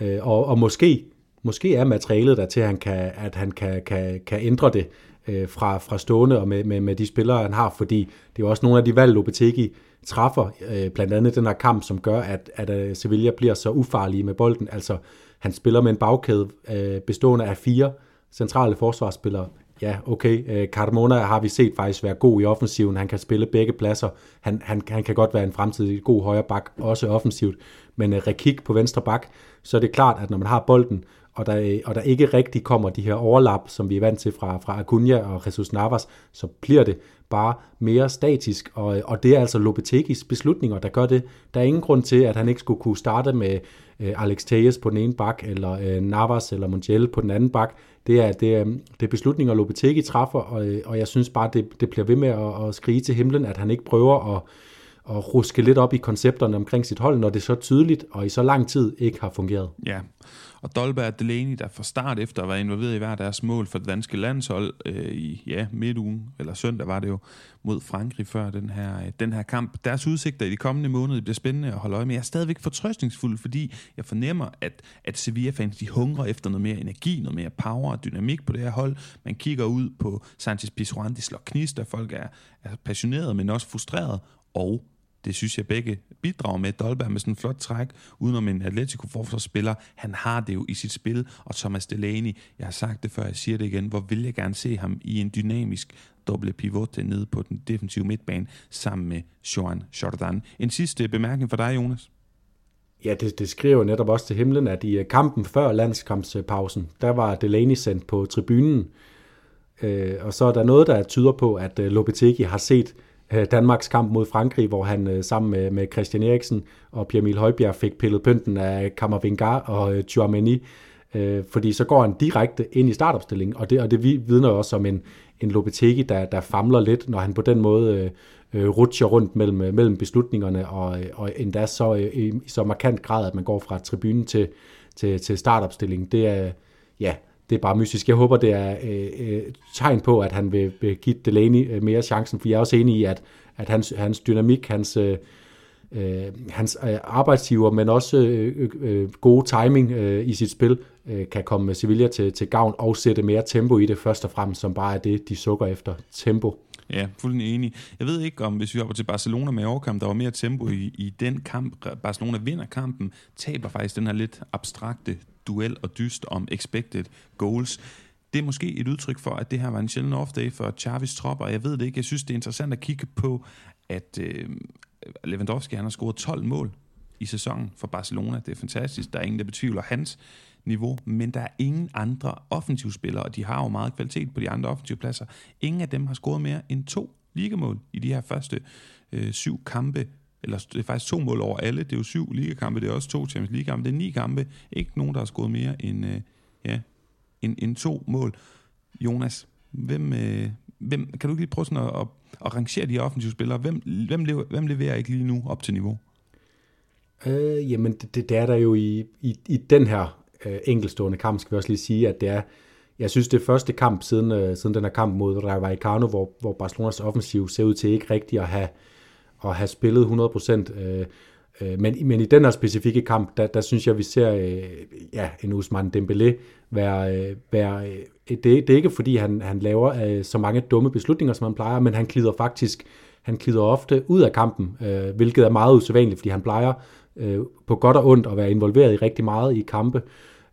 Øh, og, og måske, måske er materialet der til, at han kan, at han kan, kan, kan ændre det øh, fra, fra stående og med, med, med de spillere, han har, fordi det er jo også nogle af de valg, Lopetegi træffer, øh, blandt andet den her kamp, som gør, at, at uh, Sevilla bliver så ufarlige med bolden. Altså, han spiller med en bagkæde øh, bestående af fire centrale forsvarsspillere. Ja, okay, øh, Carmona har vi set faktisk være god i offensiven. Han kan spille begge pladser. Han, han, han kan godt være en fremtidig god højre bak, også offensivt. Men øh, Rekik på venstre bak, så er det klart, at når man har bolden, og der, og der ikke rigtig kommer de her overlap, som vi er vant til fra, fra Acuna og Jesus Navas, så bliver det bare mere statisk, og, og det er altså Lopetegis beslutninger, der gør det. Der er ingen grund til, at han ikke skulle kunne starte med øh, Alex Tejes på den ene bak, eller øh, Navas eller Montiel på den anden bak. Det er, det er, det er beslutninger, Lopetegi træffer, og, øh, og jeg synes bare, det, det bliver ved med at, at skrige til himlen, at han ikke prøver at at ruske lidt op i koncepterne omkring sit hold, når det så tydeligt og i så lang tid ikke har fungeret. Ja, og Dolberg og Delaney, der fra start efter at være involveret i hver deres mål for det danske landshold øh, i ja, midtugen, eller søndag var det jo, mod Frankrig før den her, øh, den her kamp. Deres udsigter i de kommende måneder bliver spændende at holde øje med. Jeg er stadigvæk fortrøstningsfuld, fordi jeg fornemmer, at, at Sevilla-fans de hungrer efter noget mere energi, noget mere power og dynamik på det her hold. Man kigger ud på Sanchez Pizjuan, de slår knister, folk er, er passionerede, men også frustrerede, og det synes jeg begge bidrager med. Dolberg med sådan en flot træk, udenom en Atletico forsvarsspiller. Han har det jo i sit spil, og Thomas Delaney, jeg har sagt det før, jeg siger det igen, hvor vil jeg gerne se ham i en dynamisk doble pivot nede på den defensive midtbane, sammen med Joan Jordan. En sidste bemærkning for dig, Jonas. Ja, det, det skriver netop også til himlen, at i øh, kampen før landskampspausen, der var Delaney sendt på tribunen, øh, og så er der noget, der tyder på, at øh, Lopetegi har set Øh, Øh, Danmarks kamp mod Frankrig, hvor han øh, sammen med, med Christian Eriksen og Pierre Emil Højbjerg fik pillet pynten af Kammervingar og øh, Tchouameni, øh, fordi så går han direkte ind i startopstillingen, og det, og det vidner også om en, en Lopetegi, der, der famler lidt, når han på den måde øh, rutscher rundt mellem, mellem beslutningerne, og, og endda så øh, i så markant grad, at man går fra tribunen til, til, til startopstillingen. Det er, ja, det er bare mystisk. Jeg håber, det er øh, øh, tegn på, at han vil, vil give Delaney øh, mere chancen, for jeg er også enig i, at, at hans, hans dynamik, hans, øh, øh hans øh, arbejdsgiver, men også øh, øh, gode timing øh, i sit spil, øh, kan komme Sevilla til, til gavn og sætte mere tempo i det, først og fremmest, som bare er det, de sukker efter. Tempo. Ja, fuldstændig enig. Jeg ved ikke, om hvis vi hopper til Barcelona med overkamp, der var mere tempo i, i den kamp. Barcelona vinder kampen, taber faktisk den her lidt abstrakte duel og dyst om expected goals. Det er måske et udtryk for, at det her var en sjælden off-day for Chavis tropper. Jeg ved det ikke. Jeg synes, det er interessant at kigge på, at øh, Lewandowski han har scoret 12 mål i sæsonen for Barcelona. Det er fantastisk. Der er ingen, der betvivler hans niveau, men der er ingen andre offensivspillere, og de har jo meget kvalitet på de andre offensive pladser. Ingen af dem har scoret mere end to ligamål i de her første øh, syv kampe eller det er faktisk to mål over alle. Det er jo syv ligakampe, det er også to Champions League-kampe. Det er ni kampe. Ikke nogen, der har scoret mere end, øh, ja, end, end to mål. Jonas, hvem, øh, hvem, kan du ikke lige prøve sådan at, at, at rangere de offensive spillere? Hvem, hvem, lever, hvem leverer ikke lige nu op til niveau? Øh, jamen, det, det, det er der jo i, i, i den her øh, enkelstående kamp, skal vi også lige sige, at det er, jeg synes, det er første kamp siden, øh, siden den her kamp mod Rayo Vallecano, hvor, hvor Barcelonas offensiv ser ud til ikke rigtigt at have, at have spillet 100%. Øh, øh, men, men i den her specifikke kamp, der, der synes jeg, vi ser øh, ja, en Usman Dembélé være... Øh, være øh, det, det er ikke, fordi han, han laver øh, så mange dumme beslutninger, som han plejer, men han glider faktisk han glider ofte ud af kampen, øh, hvilket er meget usædvanligt, fordi han plejer øh, på godt og ondt at være involveret i rigtig meget i kampe.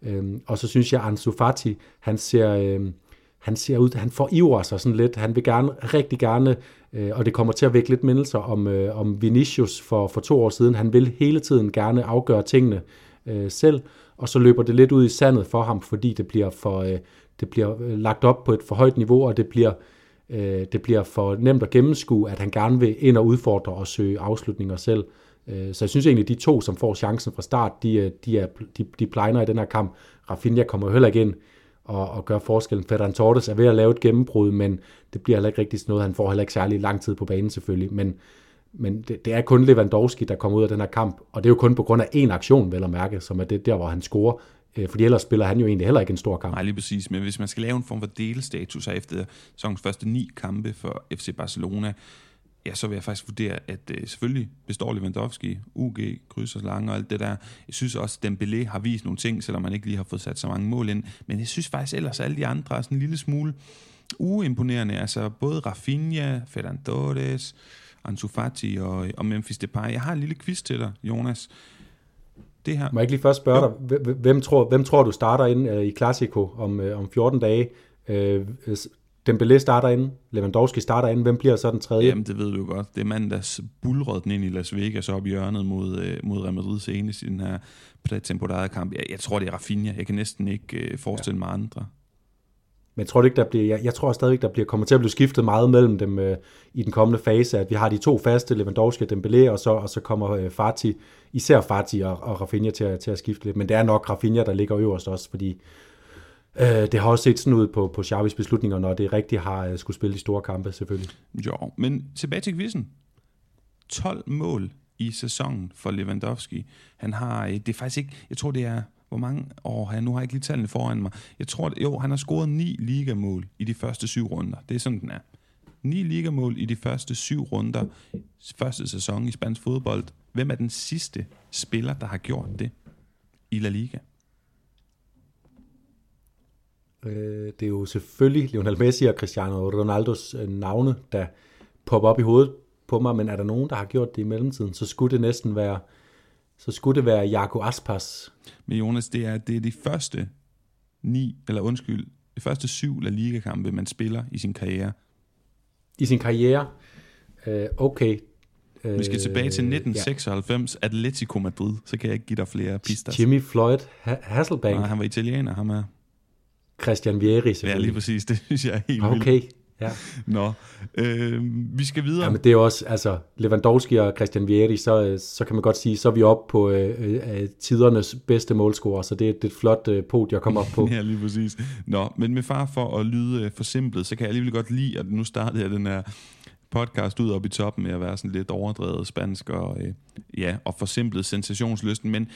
Øh, og så synes jeg, at Ansu Fati, han ser... Øh, han ser ud, han får iver sig sådan lidt, han vil gerne, rigtig gerne, øh, og det kommer til at vække lidt mindelser om, øh, om Vinicius for, for to år siden, han vil hele tiden gerne afgøre tingene øh, selv, og så løber det lidt ud i sandet for ham, fordi det bliver, for, øh, det bliver øh, lagt op på et for højt niveau, og det bliver, øh, det bliver for nemt at gennemskue, at han gerne vil ind og udfordre og søge afslutninger selv. Øh, Øh, så jeg synes egentlig, at de to, som får chancen fra start, de, de, er, de, de plejner i den her kamp. Rafinha kommer heller ikke ind og, og gør forskellen. Ferran Torres er ved at lave et gennembrud, men det bliver heller ikke rigtig sådan noget. Han får heller ikke særlig lang tid på banen selvfølgelig, men, men det, det er kun Lewandowski, der kommer ud af den her kamp, og det er jo kun på grund af en aktion, vel at mærke, som er det der, hvor han scorer. Øh, fordi ellers spiller han jo egentlig heller ikke en stor kamp. Nej, lige præcis. Men hvis man skal lave en form for delstatus efter sæsonens første ni kampe for FC Barcelona, ja, så vil jeg faktisk vurdere, at øh, selvfølgelig består Lewandowski, UG, kryds og lange og alt det der. Jeg synes også, at Dembélé har vist nogle ting, selvom man ikke lige har fået sat så mange mål ind. Men jeg synes faktisk ellers, at alle de andre er sådan en lille smule uimponerende. Altså både Rafinha, Ferran Torres, Ansu Fati og, og Memphis Depay. Jeg har en lille quiz til dig, Jonas. Det her. Må jeg ikke lige først spørge jo. dig, hvem tror, hvem tror du starter ind uh, i Classico om, uh, om 14 dage? Uh, Dembélé starter ind, Lewandowski starter ind, hvem bliver så den tredje? Jamen, det ved du godt. Det er manden, der bulrede den ind i Las Vegas op i hjørnet mod, øh, mod Real Madrid senest i den her temporada-kamp. Jeg, jeg tror, det er Rafinha. Jeg kan næsten ikke øh, forestille ja. mig andre. Men jeg tror ikke, der bliver, jeg, jeg tror stadigvæk, der bliver, kommer til at blive skiftet meget mellem dem øh, i den kommende fase, at vi har de to faste, Lewandowski og Dembélé, og så, og så kommer øh, Fati, især Fati og, og Rafinha til, til at skifte lidt. Men det er nok Rafinha, der ligger øverst også, fordi Øh, det har også set sådan ud på, på Xavis beslutninger, når det rigtigt har øh, skulle spille de store kampe, selvfølgelig. Jo, men tilbage til quizzen. 12 mål i sæsonen for Lewandowski. Han har, øh, det er faktisk ikke, jeg tror det er, hvor mange år han, nu har jeg ikke lige tallene foran mig. Jeg tror, jo, han har scoret ni ligamål i de første syv runder. Det er sådan, den er. Ni ligamål i de første syv runder, første sæson i spansk fodbold. Hvem er den sidste spiller, der har gjort det i La Liga? Øh, det er jo selvfølgelig Lionel Messi og Cristiano Ronaldos øh, navne, der popper op i hovedet på mig, men er der nogen, der har gjort det i mellemtiden, så skulle det næsten være, så skulle det være Jaco Aspas. Men Jonas, det er, det er de første ni, eller undskyld, de første syv La Liga-kampe, man spiller i sin karriere. I sin karriere? Øh, okay. Vi skal tilbage til 1996, ja. Atletico Madrid, så kan jeg ikke give dig flere pister. Jimmy Floyd Hasselbank. Nej, han var italiener, ham er. Christian Vieri, Ja, lige præcis. Det synes jeg er helt Okay, vildt. ja. Nå, øh, vi skal videre. Ja, men det er også, altså, Lewandowski og Christian Vieri, så, så kan man godt sige, så er vi oppe på øh, øh, tidernes bedste målscorer, så det, er et flot øh, podium at komme op på. ja, lige præcis. Nå, men med far for at lyde øh, forsimplet, så kan jeg alligevel godt lide, at nu startede jeg den her podcast ud op i toppen med at være sådan lidt overdrevet spansk og, øh, ja, og forsimplet sensationslysten, men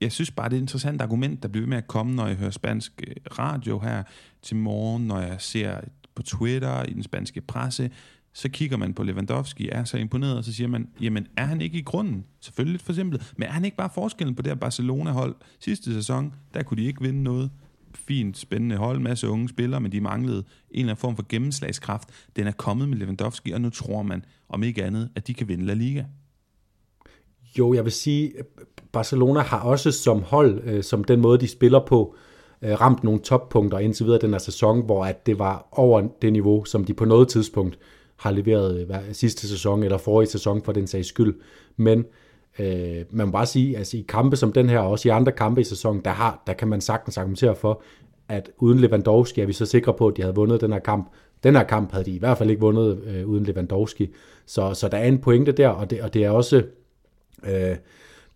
jeg synes bare, det er et interessant argument, der bliver ved med at komme, når jeg hører spansk øh, radio her til morgen, når jeg ser på Twitter, i den spanske presse, så kigger man på Lewandowski, er så imponeret, og så siger man, jamen er han ikke i grunden? Selvfølgelig lidt for simpelt, men er han ikke bare forskellen på det her Barcelona-hold? Sidste sæson, der kunne de ikke vinde noget. Fint, spændende hold, masse unge spillere, men de manglede en eller anden form for gennemslagskraft. Den er kommet med Lewandowski, og nu tror man, om ikke andet, at de kan vinde La Liga. Jo, jeg vil sige, Barcelona har også som hold, øh, som den måde, de spiller på, øh, ramt nogle toppunkter indtil videre den her sæson, hvor at det var over det niveau, som de på noget tidspunkt har leveret øh, sidste sæson, eller forrige sæson for den sags skyld. Men øh, man må bare sige, at altså, i kampe som den her, og også i andre kampe i sæsonen, der, har, der kan man sagtens argumentere for, at uden Lewandowski er vi så sikre på, at de havde vundet den her kamp. Den her kamp havde de i hvert fald ikke vundet øh, uden Lewandowski. Så, så der er en pointe der, og det, og det er også... Øh,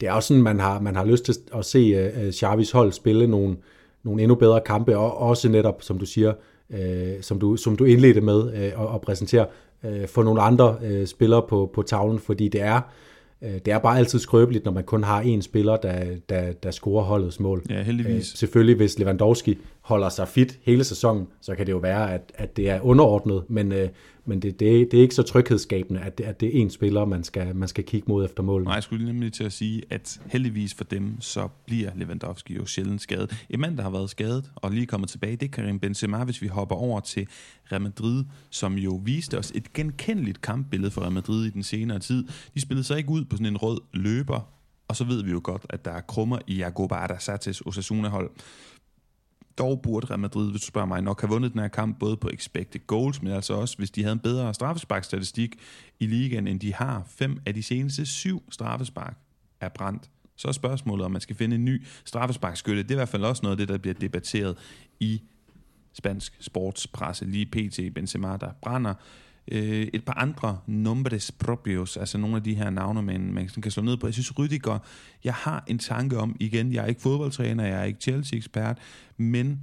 det er også sådan, man har, man har lyst til at se uh, Xavis hold spille nogle, nogle endnu bedre kampe, og også netop, som du siger, uh, som, du, som du indledte med uh, at, at præsentere, uh, for nogle andre uh, spillere på, på tavlen, fordi det er, det er bare altid skrøbeligt, når man kun har én spiller, der, der, der scorer holdets mål. Ja, heldigvis. Uh, selvfølgelig, hvis Lewandowski holder sig fit hele sæsonen, så kan det jo være, at, at det er underordnet, men, øh, men det, det, det er ikke så tryghedsskabende, at det, at det er én spiller, man skal, man skal kigge mod efter målet. Nej, jeg skulle nemlig til at sige, at heldigvis for dem, så bliver Lewandowski jo sjældent skadet. En mand, der har været skadet og lige kommet tilbage, det er Karim Benzema, hvis vi hopper over til Real Madrid, som jo viste os et genkendeligt kampbillede for Real Madrid i den senere tid. De spillede sig ikke ud på sådan en rød løber, og så ved vi jo godt, at der er krummer i Jago Barda Satis Osasuna-hold. Dog burde Real Madrid, hvis du spørger mig, nok have vundet den her kamp både på expected goals, men altså også, hvis de havde en bedre straffesparkstatistik i ligaen, end de har. Fem af de seneste syv straffespark er brændt. Så er spørgsmålet, om man skal finde en ny straffesparkskytte. Det er i hvert fald også noget af det, der bliver debatteret i spansk sportspresse. Lige PT Benzema, der brænder. Øh, et par andre nombres propios, altså nogle af de her navne, man, man kan slå ned på. Jeg synes, Rydiger, jeg har en tanke om, igen, jeg er ikke fodboldtræner, jeg er ikke Chelsea-ekspert, men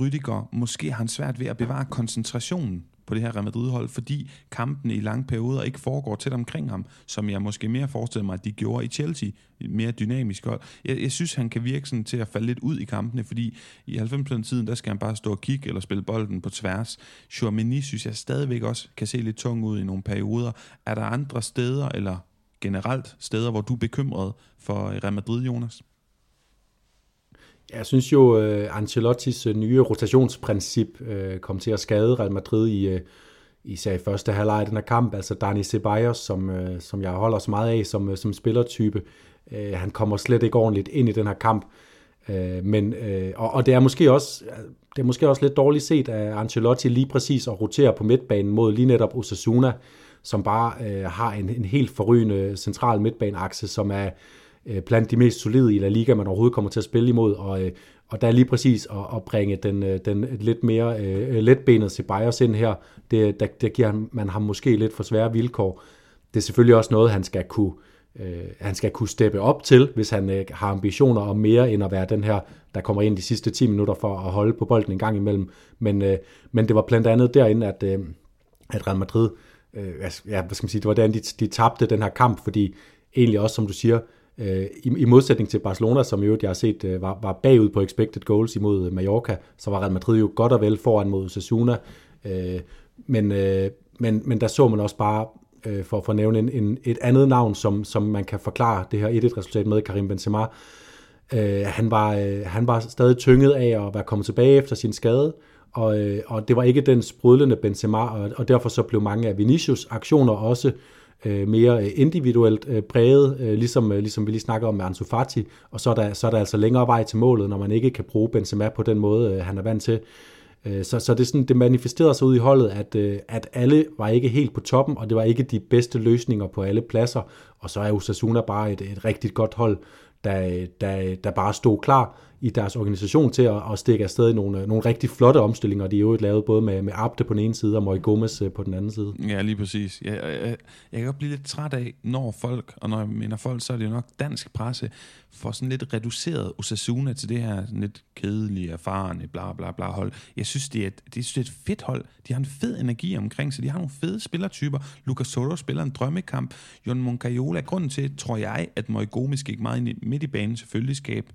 Rydiger, måske har han svært ved at bevare koncentrationen på det her Real Madrid-hold, fordi kampene i lange perioder ikke foregår tæt omkring ham, som jeg måske mere forestiller mig, at de gjorde i Chelsea, mere dynamisk hold. Jeg, jeg synes, han kan virke sådan til at falde lidt ud i kampene, fordi i 90% af tiden, der skal han bare stå og kigge eller spille bolden på tværs. Chouameni synes jeg stadigvæk også kan se lidt tung ud i nogle perioder. Er der andre steder, eller generelt steder, hvor du er bekymret for Real Madrid, Jonas? Jeg synes jo, uh, Ancelottis uh, nye rotationsprincip uh, kom til at skade Real Madrid i, uh, især i første halvleg af den her kamp. Altså Dani Ceballos, som, uh, som jeg holder så meget af som, uh, som spillertype, uh, han kommer slet ikke ordentligt ind i den her kamp. Uh, men, uh, og, og det er måske også det er måske også lidt dårligt set af Ancelotti lige præcis at rotere på midtbanen mod lige netop Osasuna, som bare øh, har en, en helt forrygende central midtbaneakse, som er Øh, blandt de mest solide i La Liga, man overhovedet kommer til at spille imod, og, øh, og der er lige præcis at, at bringe den, øh, den lidt mere uh, letbenede Ceballos ind her, det, der, der giver man ham måske lidt for svære vilkår. Det er selvfølgelig også noget, han skal kunne, uh, han skal kunne steppe op til, hvis han uh, har ambitioner om mere end at være den her, der kommer ind de sidste 10 minutter for at holde på bolden en gang imellem. Men, uh, men det var blandt andet derinde, at, uh, at Real Madrid øh, altså, ja, hvad skal man sige, det var derinde, de, de tabte den her kamp, fordi egentlig også, som du siger, øh, Øh, i, i modsætning til Barcelona, som i øvrigt jeg har set øh, var, var bagud på expected goals imod øh, Mallorca, så var Real Madrid jo godt og vel foran mod Osasuna, øh, men, øh, men, men der så man også bare, øh, for, for at nævne en, en, et andet navn, som, som man kan forklare det her 1-1-resultat med, Karim Benzema, øh, han, var, øh, han var stadig tynget af at være kommet tilbage efter sin skade, og, øh, og det var ikke den sprudlende Benzema, og, og derfor så blev mange af Vinicius aktioner også øh, Øh, mere individuelt øh, præget, øh, ligesom, øh, ligesom vi lige snakker om med Ansu Fati, og så er, der, så er der altså længere vej til målet, når man ikke kan bruge Benzema på den måde, øh, han er vant til. Øh, så, så det, sådan, det manifesterede sig ud i holdet, at, øh, at alle var ikke helt på toppen, og det var ikke de bedste løsninger på alle pladser. Og så er Osasuna bare et, et rigtig godt hold, der, der, der bare stod klar i deres organisation til at, at stikke afsted i nogle, nogle rigtig flotte omstillinger, de er jo lavet både med, med Abde på den ene side og Moy Gomez øh, på den anden side. Ja, lige præcis. Jeg, jeg, øh, jeg kan godt blive lidt træt af, når folk, og når jeg mener folk, så er det jo nok dansk presse, får sådan lidt reduceret Osasuna til det her sådan lidt kedelige, erfarne, bla bla bla hold. Jeg synes, det er, et, det er et fedt hold. De har en fed energi omkring sig. De har nogle fede spillertyper. Lucas Soto spiller en drømmekamp. Jon Moncayola. Grunden til, tror jeg, at Moy Gomez gik meget ind midt i banen, selvfølgelig skabe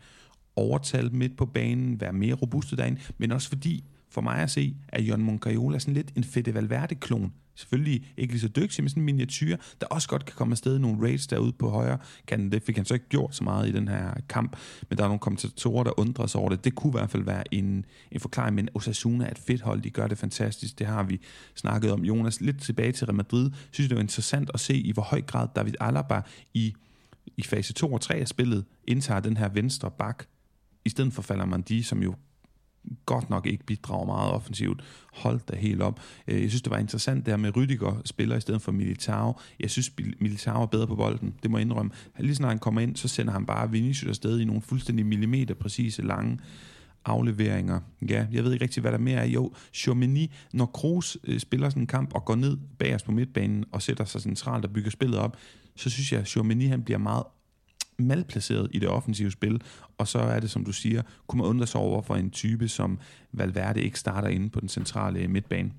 overtal midt på banen, være mere robuste derinde, men også fordi, for mig at se, at Jon Moncayola sådan lidt en Fede Valverde-klon. Selvfølgelig ikke lige så dygtig, men sådan en miniatyr, der også godt kan komme afsted i nogle raids derude på højre kanten. Det fik han så ikke gjort så meget i den her kamp, men der er nogle kommentatorer, der undrer sig over det. Det kunne i hvert fald være en, en forklaring, men Osasuna er et fedt hold, de gør det fantastisk. Det har vi snakket om. Jonas, lidt tilbage til Real Madrid, synes det var interessant at se, i hvor høj grad David Alaba i, i fase 2 og 3 af spillet indtager den her venstre bak i stedet for Falamandi, som jo godt nok ikke bidrager meget offensivt, holdt da helt op. Øh, jeg synes, det var interessant der med Rydiger spiller i stedet for Militao. Jeg synes, Militao er bedre på bolden, det må jeg indrømme. Lige snart han kommer ind, så sender han bare Vinicius afsted i nogle fuldstændig millimeter præcise lange afleveringer. Ja, jeg ved ikke rigtig, hvad der mere er. Jo, Chomini, når Kroos øh, spiller sådan en kamp og går ned bagerst på midtbanen og sætter sig centralt og bygger spillet op, så synes jeg, at Chomini han bliver meget malplaceret i det offensive spil, og så er det, som du siger, kunne man undre sig over for en type, som Valverde ikke starter inde på den centrale midtbane.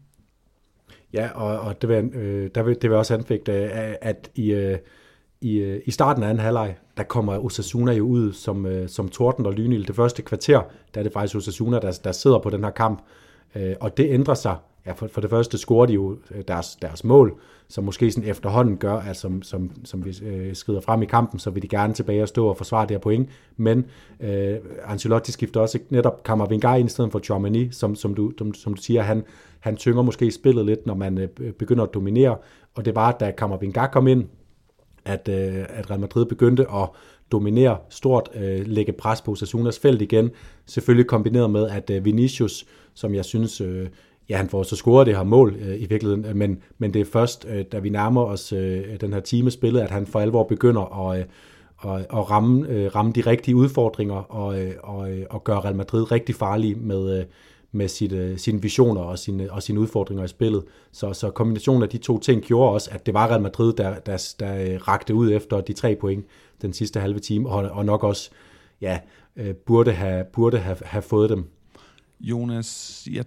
Ja, og, og det, vil, øh, der vil, det vil også anfægte, øh, at i, øh, i, øh, i starten af anden halvleg, der kommer Osasuna jo ud som, øh, som torden og lynild. Det første kvarter, der er det faktisk Osasuna, der, der sidder på den her kamp, øh, og det ændrer sig ja, for, for det første scorer de jo øh, deres, deres mål, som måske sådan efterhånden gør, at som, som, som vi øh, skrider frem i kampen, så vil de gerne tilbage og stå og forsvare det her point. Men øh, Ancelotti skifter også netop Kammervingar ind i stedet for Chomini, som, som, du, som, som du siger, han, han tynger måske spillet lidt, når man øh, begynder at dominere. Og det var, da Kammervingar kom ind, at, øh, at Real Madrid begyndte at dominere stort, øh, lægge pres på Sassunas felt igen. Selvfølgelig kombineret med, at øh, Vinicius, som jeg synes... Øh, ja, han får så scoret det her mål øh, i virkeligheden, øh, men, men det er først, øh, da vi nærmer os øh, den her time spillet, at han for alvor begynder at, øh, at, at ramme, øh, ramme de rigtige udfordringer og, øh, og, øh, og gøre Real Madrid rigtig farlig med, øh, med sit, øh, sine visioner og sine, og sine udfordringer i spillet. Så, så kombinationen af de to ting gjorde også, at det var Real Madrid, der, der, der øh, rakte ud efter de tre point den sidste halve time, og, og nok også ja, øh, burde, have, burde have, have fået dem. Jonas, jeg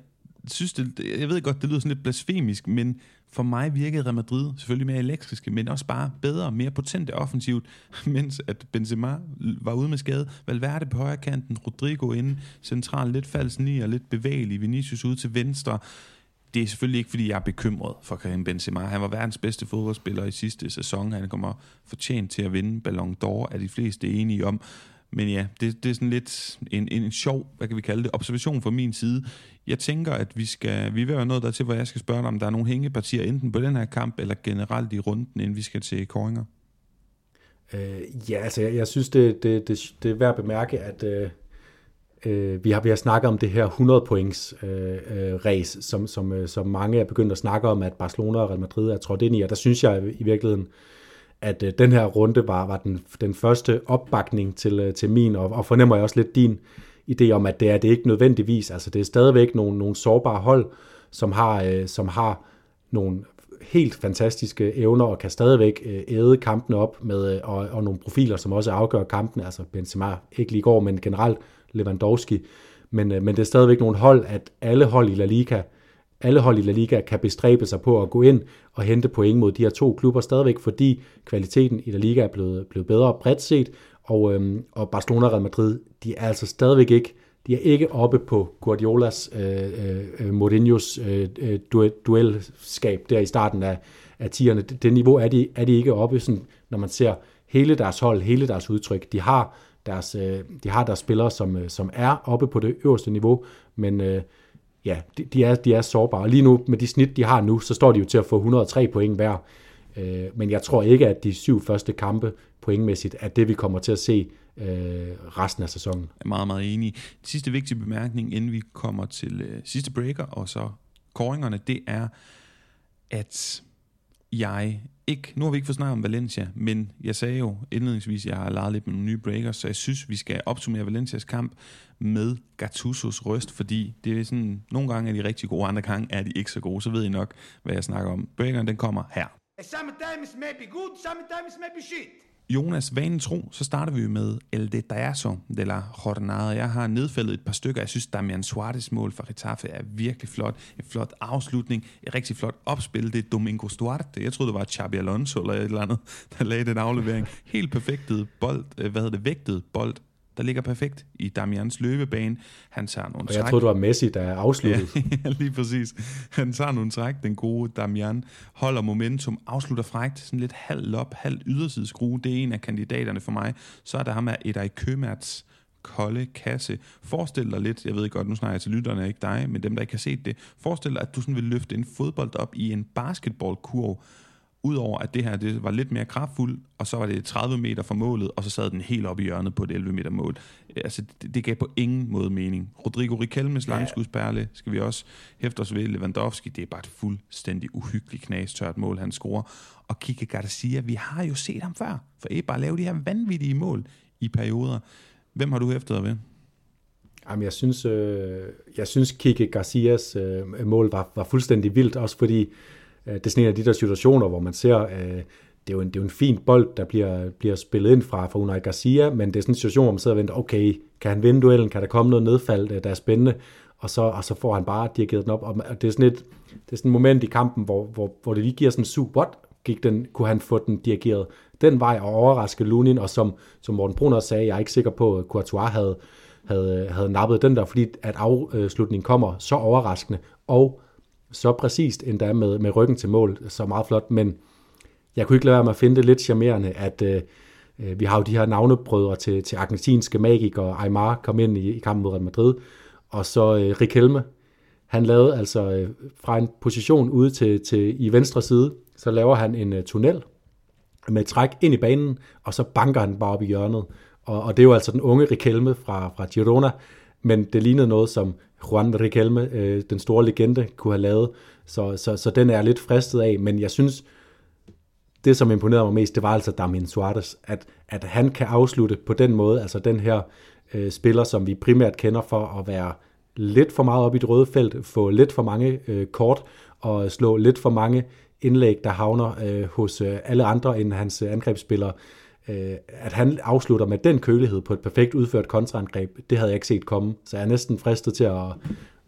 synes, det, jeg ved godt, det lyder sådan lidt blasfemisk, men for mig virkede Real Madrid selvfølgelig mere elektriske, men også bare bedre, mere potente offensivt, mens at Benzema var ude med skade. Valverde på højre kanten, Rodrigo inde, central lidt falsk ni og lidt bevægelig, Vinicius ude til venstre. Det er selvfølgelig ikke, fordi jeg er bekymret for Karim Benzema. Han var verdens bedste fodboldspiller i sidste sæson. Han kommer fortjent til at vinde Ballon d'Or, er de fleste enige om. Men ja, det, det er sådan lidt en, en sjov, hvad kan vi kalde det, observation fra min side. Jeg tænker, at vi skal, vi vil være noget der til, hvor jeg skal spørge dig, om der er nogle hængepartier, enten på den her kamp, eller generelt i runden, inden vi skal til koringer. Øh, ja, altså jeg, jeg synes, det, det, det, det er værd at bemærke, at øh, øh, vi, har, vi har snakket om det her 100 points øh, øh, race, som, som, øh, som mange er begyndt at snakke om, at Barcelona og Real Madrid er trådt ind i, og der synes jeg i virkeligheden, at øh, den her runde var, var den, den første opbakning til, øh, til min, og, og fornemmer jeg også lidt din idé om, at det er det ikke nødvendigvis. Altså det er stadigvæk nogle, nogle sårbare hold, som har, øh, som har nogle helt fantastiske evner og kan stadigvæk øh, æde kampene op med, øh, og, og nogle profiler, som også afgør kampene. Altså Benzema, ikke lige i går, men generelt Lewandowski. Men, øh, men det er stadigvæk nogle hold, at alle hold i La Liga alle hold i La Liga kan bestræbe sig på at gå ind og hente point mod de her to klubber stadigvæk, fordi kvaliteten i La Liga er blevet, blevet bedre bredt set, og, øhm, og Barcelona og Real Madrid, de er altså stadigvæk ikke de er ikke oppe på Guardiolas, øh, øh, øh Mourinhos øh, øh duelskab der i starten af, af tierne. Det, det niveau er de, er de ikke oppe, sådan, når man ser hele deres hold, hele deres udtryk. De har deres, øh, de har deres spillere, som, øh, som er oppe på det øverste niveau, men øh, ja, de, de, er, de er sårbare. Lige nu, med de snit, de har nu, så står de jo til at få 103 point hver. Øh, men jeg tror ikke, at de syv første kampe pointmæssigt er det, vi kommer til at se øh, resten af sæsonen. Jeg er meget, meget enig. Den sidste vigtige bemærkning, inden vi kommer til øh, sidste breaker, og så koringerne, det er, at jeg ikke, nu har vi ikke fået snakket om Valencia, men jeg sagde jo indledningsvis, at jeg har leget lidt med nogle nye breakers, så jeg synes, vi skal opsummere Valencias kamp med Gattusos røst, fordi det er sådan, nogle gange er de rigtig gode, andre gange er de ikke så gode, så ved I nok, hvad jeg snakker om. Breakeren, den kommer her. Sometimes may be good, sometimes may be shit. Jonas, vanen tro, så starter vi med El Detallazo de la Jornada. Jeg har nedfældet et par stykker. Jeg synes, Damian Suarez mål for Getafe er virkelig flot. En flot afslutning, et rigtig flot opspil. Det er Domingo Duarte. Jeg troede, det var Xabi Alonso eller et eller andet, der lagde den aflevering. Helt perfektet bold, øh, hvad hedder det, vægtet bold der ligger perfekt i Damians løbebane. Han tager nogle Og jeg troede, det var Messi, der afsluttede. ja, lige præcis. Han tager nogle træk, den gode Damian, holder momentum, afslutter frægt, sådan lidt halv lop, halv ydersideskrue. Det er en af kandidaterne for mig. Så er der ham af Edai Kømerts kolde kasse. Forestil dig lidt, jeg ved godt, nu snakker jeg til lytterne, ikke dig, men dem, der ikke har set det. Forestil dig, at du sådan vil løfte en fodbold op i en basketballkurv, Udover at det her det var lidt mere kraftfuldt, og så var det 30 meter fra målet, og så sad den helt op i hjørnet på et 11 meter mål. Altså, det, det gav på ingen måde mening. Rodrigo Riquelmes langskudsperle skal vi også hæfte os ved. Lewandowski, det er bare et fuldstændig uhyggeligt knastørt mål, han scorer. Og Kike Garcia, vi har jo set ham før, for ikke bare lave de her vanvittige mål i perioder. Hvem har du hæftet dig ved? Jamen, jeg synes, øh, jeg synes Kike Garcias øh, mål var, var fuldstændig vildt, også fordi Øh, Øh, det er sådan en af de der situationer, hvor man ser, øh, det er jo en, det er jo en fin bold, der bliver, bliver spillet ind fra, fra Unai Garcia, men det er sådan en situation, hvor man sidder og venter, okay, kan han vinde duellen, kan der komme noget nedfald, øh, der er spændende, og så, og så får han bare dirigeret den op, og det er sådan et, det er sådan et moment i kampen, hvor, hvor, hvor det lige giver sådan en what? Gik den, kunne han få den dirigeret den vej og overraske Lunin, og som, som Morten Brun også sagde, jeg er ikke sikker på, at Courtois havde, havde, øh, havde nappet den der, fordi at afslutningen kommer så overraskende, og så præcist endda med, med ryggen til mål, så meget flot, men jeg kunne ikke lade være med at finde det lidt charmerende, at øh, øh, vi har jo de her navnebrødre til, til argentinske magikere, Aymar kom ind i, i kampen mod Real Madrid, og så øh, Riquelme, han lavede altså øh, fra en position ude til, til i venstre side, så laver han en øh, tunnel med træk ind i banen, og så banker han bare op i hjørnet. Og, og det er jo altså den unge Riquelme fra, fra Girona, men det lignede noget, som Juan Riquelme, øh, den store legende, kunne have lavet. Så, så, så den er jeg lidt fristet af, men jeg synes, det som imponerede mig mest, det var altså Damien Suarez, at, at han kan afslutte på den måde, altså den her øh, spiller, som vi primært kender for at være lidt for meget op i det røde felt, få lidt for mange øh, kort og slå lidt for mange indlæg, der havner øh, hos øh, alle andre end hans øh, angrebsspillere øh, at han afslutter med den kølighed på et perfekt udført kontraangreb, det havde jeg ikke set komme. Så jeg er næsten fristet til at,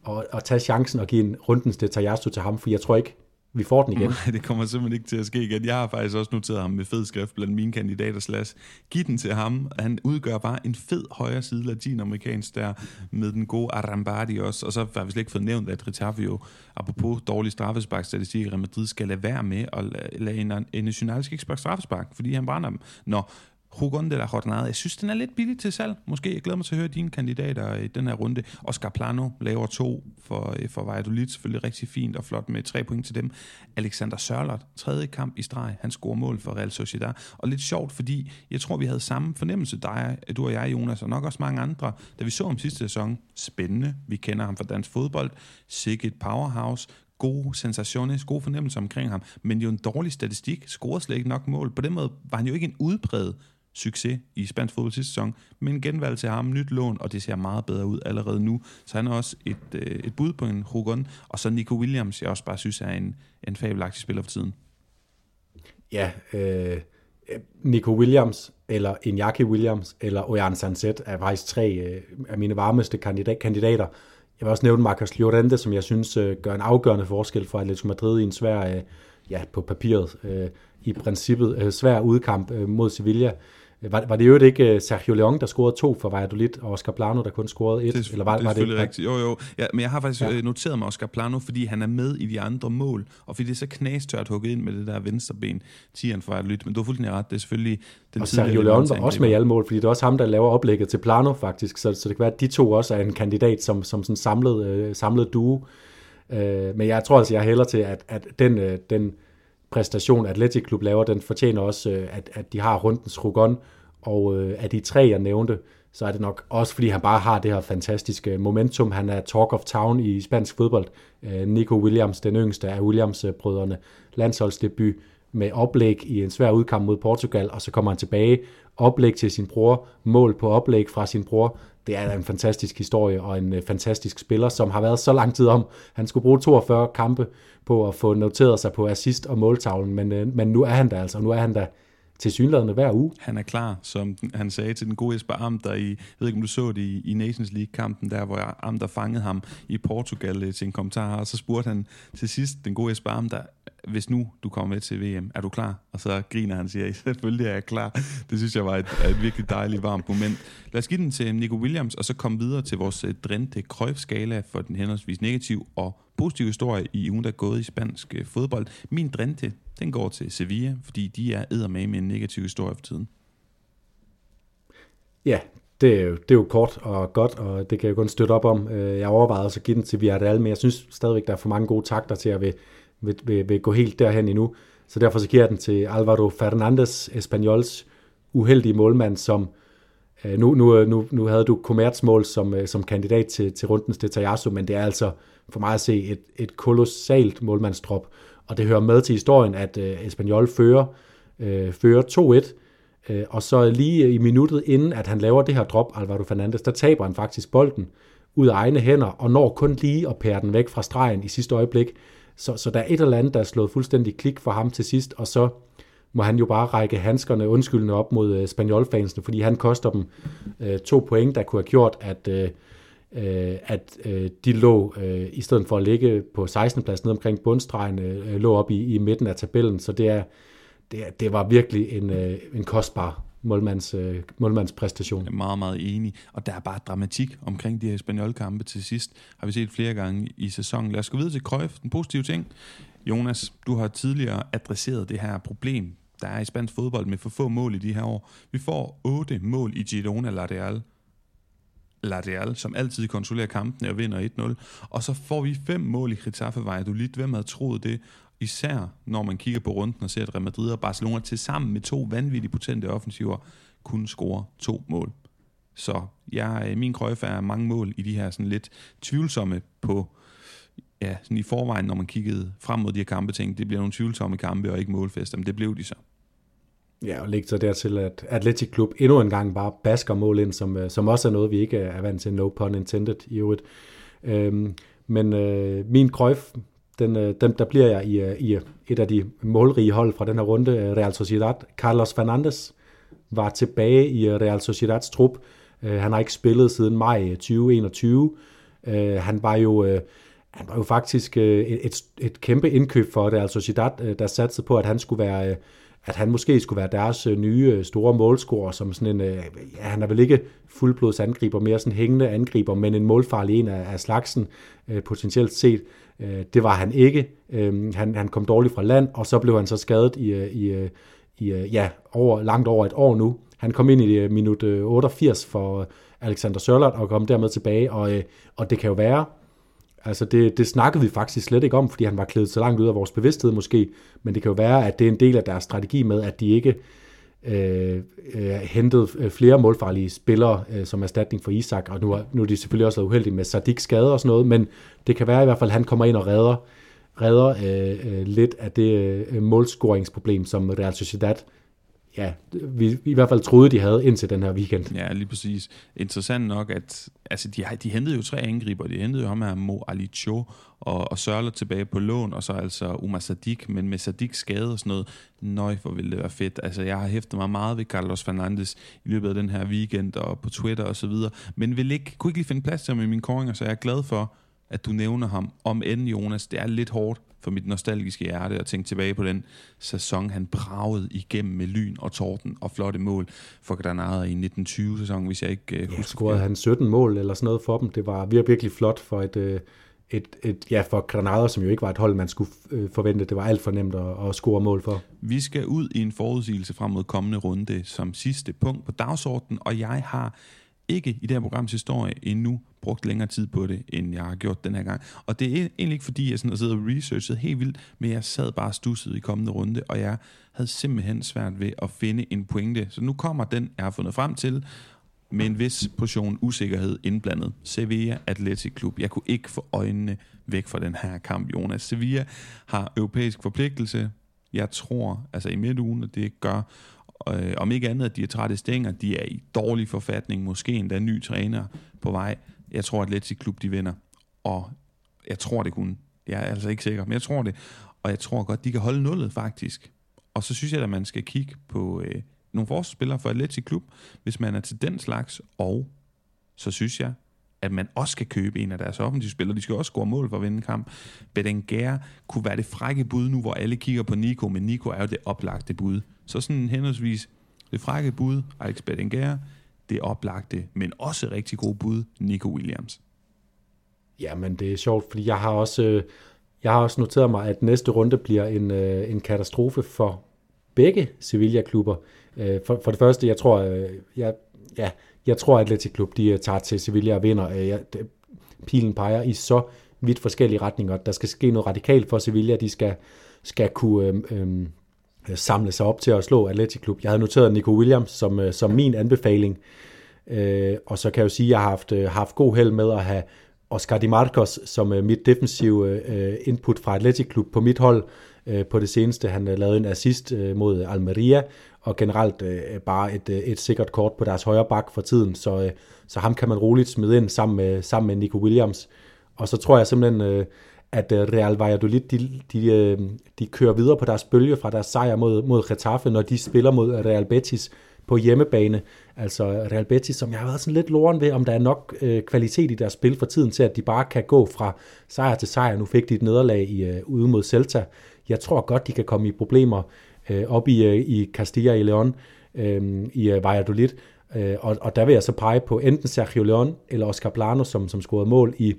at, at tage chancen og give en rundens til Tajasto til ham, for jeg tror ikke, vi får den igen. Nej, det kommer simpelthen ikke til at ske igen. Jeg har faktisk også noteret ham med fed skrift blandt mine kandidater slash. Giv den til ham. Han udgør bare en fed højre side latinamerikansk der med den gode Arambardi også. Og så har vi slet ikke fået nævnt, at Ritavio, apropos dårlig straffesparkstatistik i Real Madrid, skal lade være med at lade en, en national ikke sparke straffespark, fordi han brænder dem. Nå, Hugon de la Jornada. Jeg synes, den er lidt billig til salg. Måske. Jeg glæder mig til at høre dine kandidater i den her runde. Oscar Plano laver to for, øh, for Valladolid. Selvfølgelig rigtig fint og flot med tre point til dem. Alexander Sørlot, tredje kamp i streg. Han scorer mål for Real Sociedad. Og lidt sjovt, fordi jeg tror, vi havde samme fornemmelse, dig, du og jeg, Jonas, og nok også mange andre, da vi så ham sidste sæson. Spændende. Vi kender ham fra dansk fodbold. Sikkert powerhouse gode sensationer, gode fornemmelser omkring ham, men jo en dårlig statistik, scorede slet ikke nok mål. På den måde var han jo ikke en udpræget succes i spansk fodbold sidste sæson, men genvalg til ham, nyt lån, og det ser meget bedre ud allerede nu. Så han er også et, øh, et bud på en Rugon, og så Nico Williams, jeg også bare synes er en, en fabelagtig spiller for tiden. Ja, øh, Nico Williams, eller Iñaki Williams, eller Ojan Sanset er faktisk tre øh, af mine varmeste kandidat, kandidater. Jeg vil også nævne Marcos Llorente, som jeg synes øh, gør en afgørende forskel for Atletico Madrid i en svær, øh, ja, på papiret, øh, i princippet øh, svær udkamp øh, mod Sevilla. Var, var det jo ikke øh, Sergio Leon, der scorede to for Valladolid, og Oscar Plano, der kun scorede et? Det, eller var, det er var selvfølgelig det, rigtigt. Jo, jo. Ja, men jeg har faktisk ja. Øh, noteret mig Oscar Plano, fordi han er med i de andre mål, og fordi det er så knastørt hugget ind med det der venstre ben, tieren for Valladolid. Men du har fuldstændig ret, det er selvfølgelig den Og Sergio Leon var også med i alle mål, fordi det er også ham, der laver oplægget til Plano faktisk, så, så det kan være, at de to også er en kandidat som, som sådan samlet, øh, samlet duo. Øh, men jeg tror altså, jeg hælder til, at, at den, øh, den præstation, Atletic Klub laver, den fortjener også, øh, at, at de har rundens rugon, og øh, af de tre, jeg nævnte, så er det nok også, fordi han bare har det her fantastiske momentum. Han er talk of town i spansk fodbold. Øh, Nico Williams, den yngste af Williams-brødrene, landsholdsdebut med oplæg i en svær udkamp mod Portugal, og så kommer han tilbage, oplæg til sin bror, mål på oplæg fra sin bror. Det er en fantastisk historie og en øh, fantastisk spiller, som har været så lang tid om. Han skulle bruge 42 kampe på at få noteret sig på assist og måltavlen, men, øh, men nu er han der altså, nu er han der til synlædende hver uge. Han er klar, som han sagde til den gode Jesper Amter i, jeg ved ikke om du så det i, i Nations League-kampen der, hvor Amter fangede ham i Portugal øh, til en kommentar, og så spurgte han til sidst den gode Jesper Amter, hvis nu du kommer med til VM, er du klar? Og så griner han og siger, selvfølgelig er jeg klar. Det synes jeg var et, et virkelig dejligt varmt moment. Lad os give den til Nico Williams, og så komme videre til vores øh, drente skala for den henholdsvis negativ og positiv historie i ugen, der er gået i spansk øh, fodbold. Min drente, den går til Sevilla, fordi de er med med en negativ historie for tiden. Ja, det er, jo, det er jo kort og godt, og det kan jeg kun støtte op om. Øh, jeg overvejede også at give den til Villarreal, men jeg synes stadigvæk, der er for mange gode takter til at vil, vil, vil, vil gå helt derhen endnu. Så derfor så giver jeg den til Alvaro Fernandez, Espanyols uheldige målmand, som øh, nu, nu, øh, nu, nu havde du kommersmål som, øh, som kandidat til, til rundens Detajasso, men det er altså for mig at se et, et kolossalt målmandstrop, og det hører med til historien, at øh, Espanyol fører, øh, fører 2-1, øh, og så lige øh, i minuttet inden, at han laver det her drop, Alvaro Fernandes, der taber han faktisk bolden ud af egne hænder, og når kun lige at pære den væk fra stregen i sidste øjeblik. Så, så der er et eller andet, der er slået fuldstændig klik for ham til sidst, og så må han jo bare række handskerne undskyldende op mod øh, spanjolfansene, fordi han koster dem øh, to point, der kunne have gjort, at, øh, øh at øh, de lå, øh, i stedet for at ligge på 16. plads ned omkring bundstregen, øh, lå op i, i midten af tabellen. Så det, er, det, det var virkelig en, øh, en kostbar målmands, øh, målmandspræstation. Jeg er meget, meget enig. Og der er bare dramatik omkring de her spanjolkampe til sidst. Har vi set flere gange i sæsonen. Lad os gå videre til Cruyff, den positive ting. Jonas, du har tidligere adresseret det her problem, der er i spansk fodbold med for få mål i de her år. Vi får otte mål i Girona Lateral Ladeal, som altid kontrollerer kampen og vinder 1-0. Og så får vi fem mål i Getafe Valladolid. Hvem havde troet det? Især når man kigger på runden og ser, at Real Madrid og Barcelona til sammen med to vanvittigt potente offensiver kunne score to mål. Så jeg, øh, min krøjfe er mange mål i de her sådan lidt tvivlsomme på, ja, sådan i forvejen, når man kiggede frem mod de her kampe, tænkte, det bliver nogle tvivlsomme kampe og ikke målfester, men det blev de så. Ja, og lægge så dertil, at Atletic Klub endnu en gang bare basker mål ind, som, øh, som også er noget, vi ikke er vant til, no pun intended i øvrigt. Øhm, men øh, min krøjf, den, øh, den, der bliver jeg i, øh, i øh, et af de målrige hold fra den her runde, Real Sociedad. Carlos Fernandes var tilbage i Real Sociedads trup. Han har ikke spillet siden maj 2021. Han var jo... Han var jo faktisk et, et, kæmpe indkøb for Real Sociedad, der satte på, at han skulle være at han måske skulle være deres nye store målscorer, som sådan en, ja, han er vel ikke fuldblods angriber, mere sådan hængende angriber, men en målfarlig en af, af slagsen, potentielt set. Øh, det var han ikke. Øhm, han, han kom dårligt fra land, og så blev han så skadet i, øh, i, øh, i ja, over, langt over et år nu. Han kom ind i minut 88 for Alexander Sørlot og kom dermed tilbage, og, og det kan jo være, Altså det, det snakkede vi faktisk slet ikke om, fordi han var klædet så langt ud af vores bevidsthed måske, men det kan jo være, at det er en del af deres strategi med, at de ikke øh, Øh, øh, hentet øh, flere målfarlige spillere øh, som erstatning for Isak, og nu, er, nu er de selvfølgelig også uheldige med Sadik skade og sådan noget, men det kan være i hvert fald, at han kommer ind og redder, redder øh, øh, lidt af det øh, målscoringsproblem, som Real Sociedad ja, vi i hvert fald troede, de havde indtil den her weekend. Ja, lige præcis. Interessant nok, at altså, de, de hentede jo tre angriber. De hentede jo ham her Mo Alicho og, og Sørler tilbage på lån, og så altså Umar Sadik, men med Sadik skade og sådan noget, nøj, hvor ville det være fedt. Altså, jeg har hæftet mig meget ved Carlos Fernandes i løbet af den her weekend og på Twitter og så videre, men vil ikke, kunne ikke lige finde plads til ham i mine koringer, så jeg er glad for, at du nævner ham. Om end, Jonas, det er lidt hårdt for mit nostalgiske hjerte at tænke tilbage på den sæson, han bragede igennem med lyn og torden og flotte mål for Granada i 1920-sæsonen, hvis jeg ikke husker. Ja, scorede han 17 mål eller sådan noget for dem. Det var virkelig, virkelig flot for et, øh, et, et, ja, for Granada, som jo ikke var et hold, man skulle øh, forvente. Det var alt for nemt at, at score mål for. Vi skal ud i en forudsigelse frem mod kommende runde som sidste punkt på dagsordenen, og jeg har ikke i det her programs historie endnu brugt længere tid på det, end jeg har gjort den her gang. Og det er egentlig ikke fordi, jeg sådan sidder og researchet helt vildt, men jeg sad bare stusset i kommende runde, og jeg havde simpelthen svært ved at finde en pointe. Så nu kommer den, jeg har fundet frem til, med en vis portion usikkerhed indblandet. Sevilla Athletic Club. Jeg kunne ikke få øjnene væk fra den her kamp, Jonas. Sevilla har europæisk forpligtelse. Jeg tror, altså i midtugen, at det gør, øh, om ikke andet, at de er trætte stænger, de er i dårlig forfatning, måske endda ny træner på vej. Jeg tror, at Atletic Klub de vinder, og jeg tror det kun. Jeg er altså ikke sikker, men jeg tror det. Og jeg tror godt, de kan holde nullet faktisk. Og så synes jeg, at man skal kigge på øh, nogle forsvarsspillere for Atletic Klub, hvis man er til den slags. Og så synes jeg, at man også skal købe en af deres offensive spillere. De skal også score mål for at vinde en kamp. Bedenguer kunne være det frække bud nu, hvor alle kigger på Nico, men Nico er jo det oplagte bud. Så sådan henholdsvis det frække bud, Alex Bedenguer, det oplagte, men også rigtig god bud, Nico Williams. Ja, men det er sjovt, fordi jeg har også, øh, jeg har også noteret mig, at næste runde bliver en, øh, en katastrofe for begge Sevilla-klubber. Øh, for, for det første, jeg tror, jeg, ja, jeg tror, at Atletic Klub de øh, tager til Sevilla og vinder. Øh, jeg, pilen peger i så vidt forskellige retninger. Der skal ske noget radikalt for Sevilla. De skal, skal kunne øh, øh, samle sig op til at slå Atletic Klub. Jeg havde noteret Nico Williams som, øh, som min anbefaling. Øh, og så kan jeg jo sige, at jeg har haft, øh, haft god held med at have Oscar Di Marcos som øh, mit defensive øh, input fra Atletic Klub på mit hold øh, på det seneste. Han øh, lavede en assist øh, mod Almeria, og generelt øh, bare et, øh, et sikkert kort på deres højre bak for tiden, så, øh, så ham kan man roligt smide ind sammen med, sammen med Nico Williams. Og så tror jeg simpelthen, øh, at øh, Real Valladolid, de, de, øh, de kører videre på deres bølge fra deres sejr mod, mod Getafe, når de spiller mod Real Betis på hjemmebane. Altså Real Betis, som jeg har været sådan lidt loren ved, om der er nok øh, kvalitet i deres spil for tiden til, at de bare kan gå fra sejr til sejr. Nu fik de et nederlag i, øh, ude mod Celta. Jeg tror godt, de kan komme i problemer øh, op i, øh, i Castilla y León, øh, i øh, Valladolid. Øh, og, og der vil jeg så pege på enten Sergio León eller Oscar Plano, som, som scorede mål i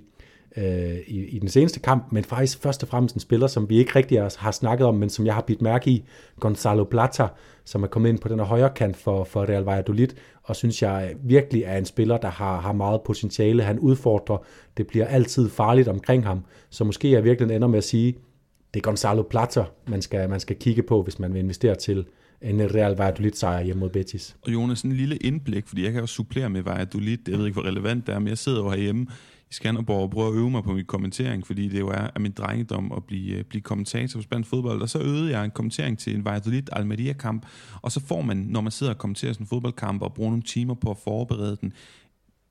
øh, i, i den seneste kamp, men faktisk først og fremmest en spiller, som vi ikke rigtig har snakket om, men som jeg har bidt mærke i, Gonzalo Plata, som er kommet ind på den her højre kant for, for Real Valladolid, og synes jeg virkelig er en spiller, der har, har meget potentiale. Han udfordrer, det bliver altid farligt omkring ham, så måske jeg virkelig ender med at sige, det er Gonzalo Plata, man skal, man skal kigge på, hvis man vil investere til en Real Valladolid sejr hjemme mod Betis. Og Jonas, en lille indblik, fordi jeg kan jo supplere med Valladolid, jeg ved ikke, hvor relevant det er, men jeg sidder jo herhjemme i Skanderborg og prøver at øve mig på min kommentering, fordi det jo er af min drengedom at blive, øh, blive kommentator på spansk fodbold. Og så øvede jeg en kommentering til en Valladolid Almeria-kamp, og så får man, når man sidder og kommenterer sådan en fodboldkamp og bruger nogle timer på at forberede den,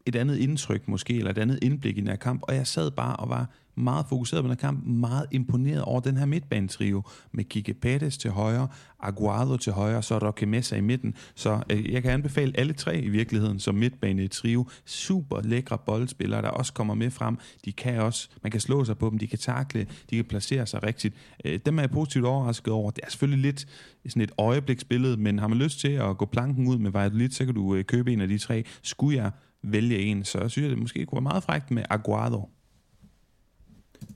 et andet indtryk måske, eller et andet indblik i den her kamp, og jeg sad bare og var meget fokuseret på den her kamp, meget imponeret over den her midtbanetrio, med Kike Pettis til højre, Aguado til højre, så Roque Mesa i midten. Så øh, jeg kan anbefale alle tre i virkeligheden som midtbanetrio. Super lækre boldspillere, der også kommer med frem. De kan også, man kan slå sig på dem, de kan takle, de kan placere sig rigtigt. Øh, dem er jeg positivt overrasket over. Det er selvfølgelig lidt sådan et øjebliksbillede, men har man lyst til at gå planken ud med Valladolid, så kan du øh, købe en af de tre. Skulle jeg vælge en, så synes jeg, det måske kunne være meget frækt med Aguado.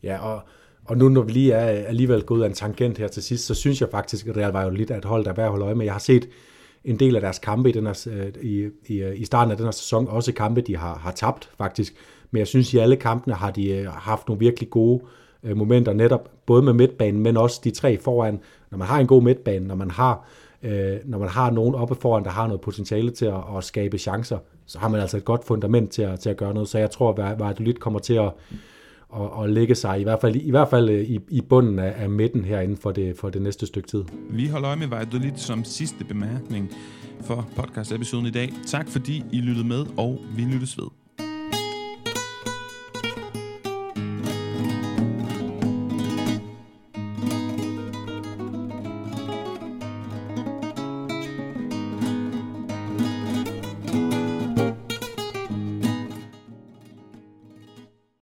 Ja, og, og nu når vi lige er alligevel gået af en tangent her til sidst, så synes jeg faktisk, at Real Valladolid er et hold, der er værd at holde øje med. Jeg har set en del af deres kampe i, den her, øh, i, i, i starten af den her sæson, også kampe, de har, har tabt faktisk. Men jeg synes, at i alle kampene har de øh, haft nogle virkelig gode øh, momenter, netop både med midtbanen, men også de tre foran. Når man har en god midtbane, når man har, øh, når man har nogen oppe foran, der har noget potentiale til at, at skabe chancer, så har man altså et godt fundament til at, til at gøre noget. Så jeg tror, at Valladolid kommer til at at, og lægge sig i hvert fald, i, hvert fald øh, i, i bunden af, af midten herinde for det, for det næste stykke tid. Vi holder øje med Valladolid som sidste bemærkning for podcast-episoden i dag. Tak fordi I lyttede med, og vi lyttes ved.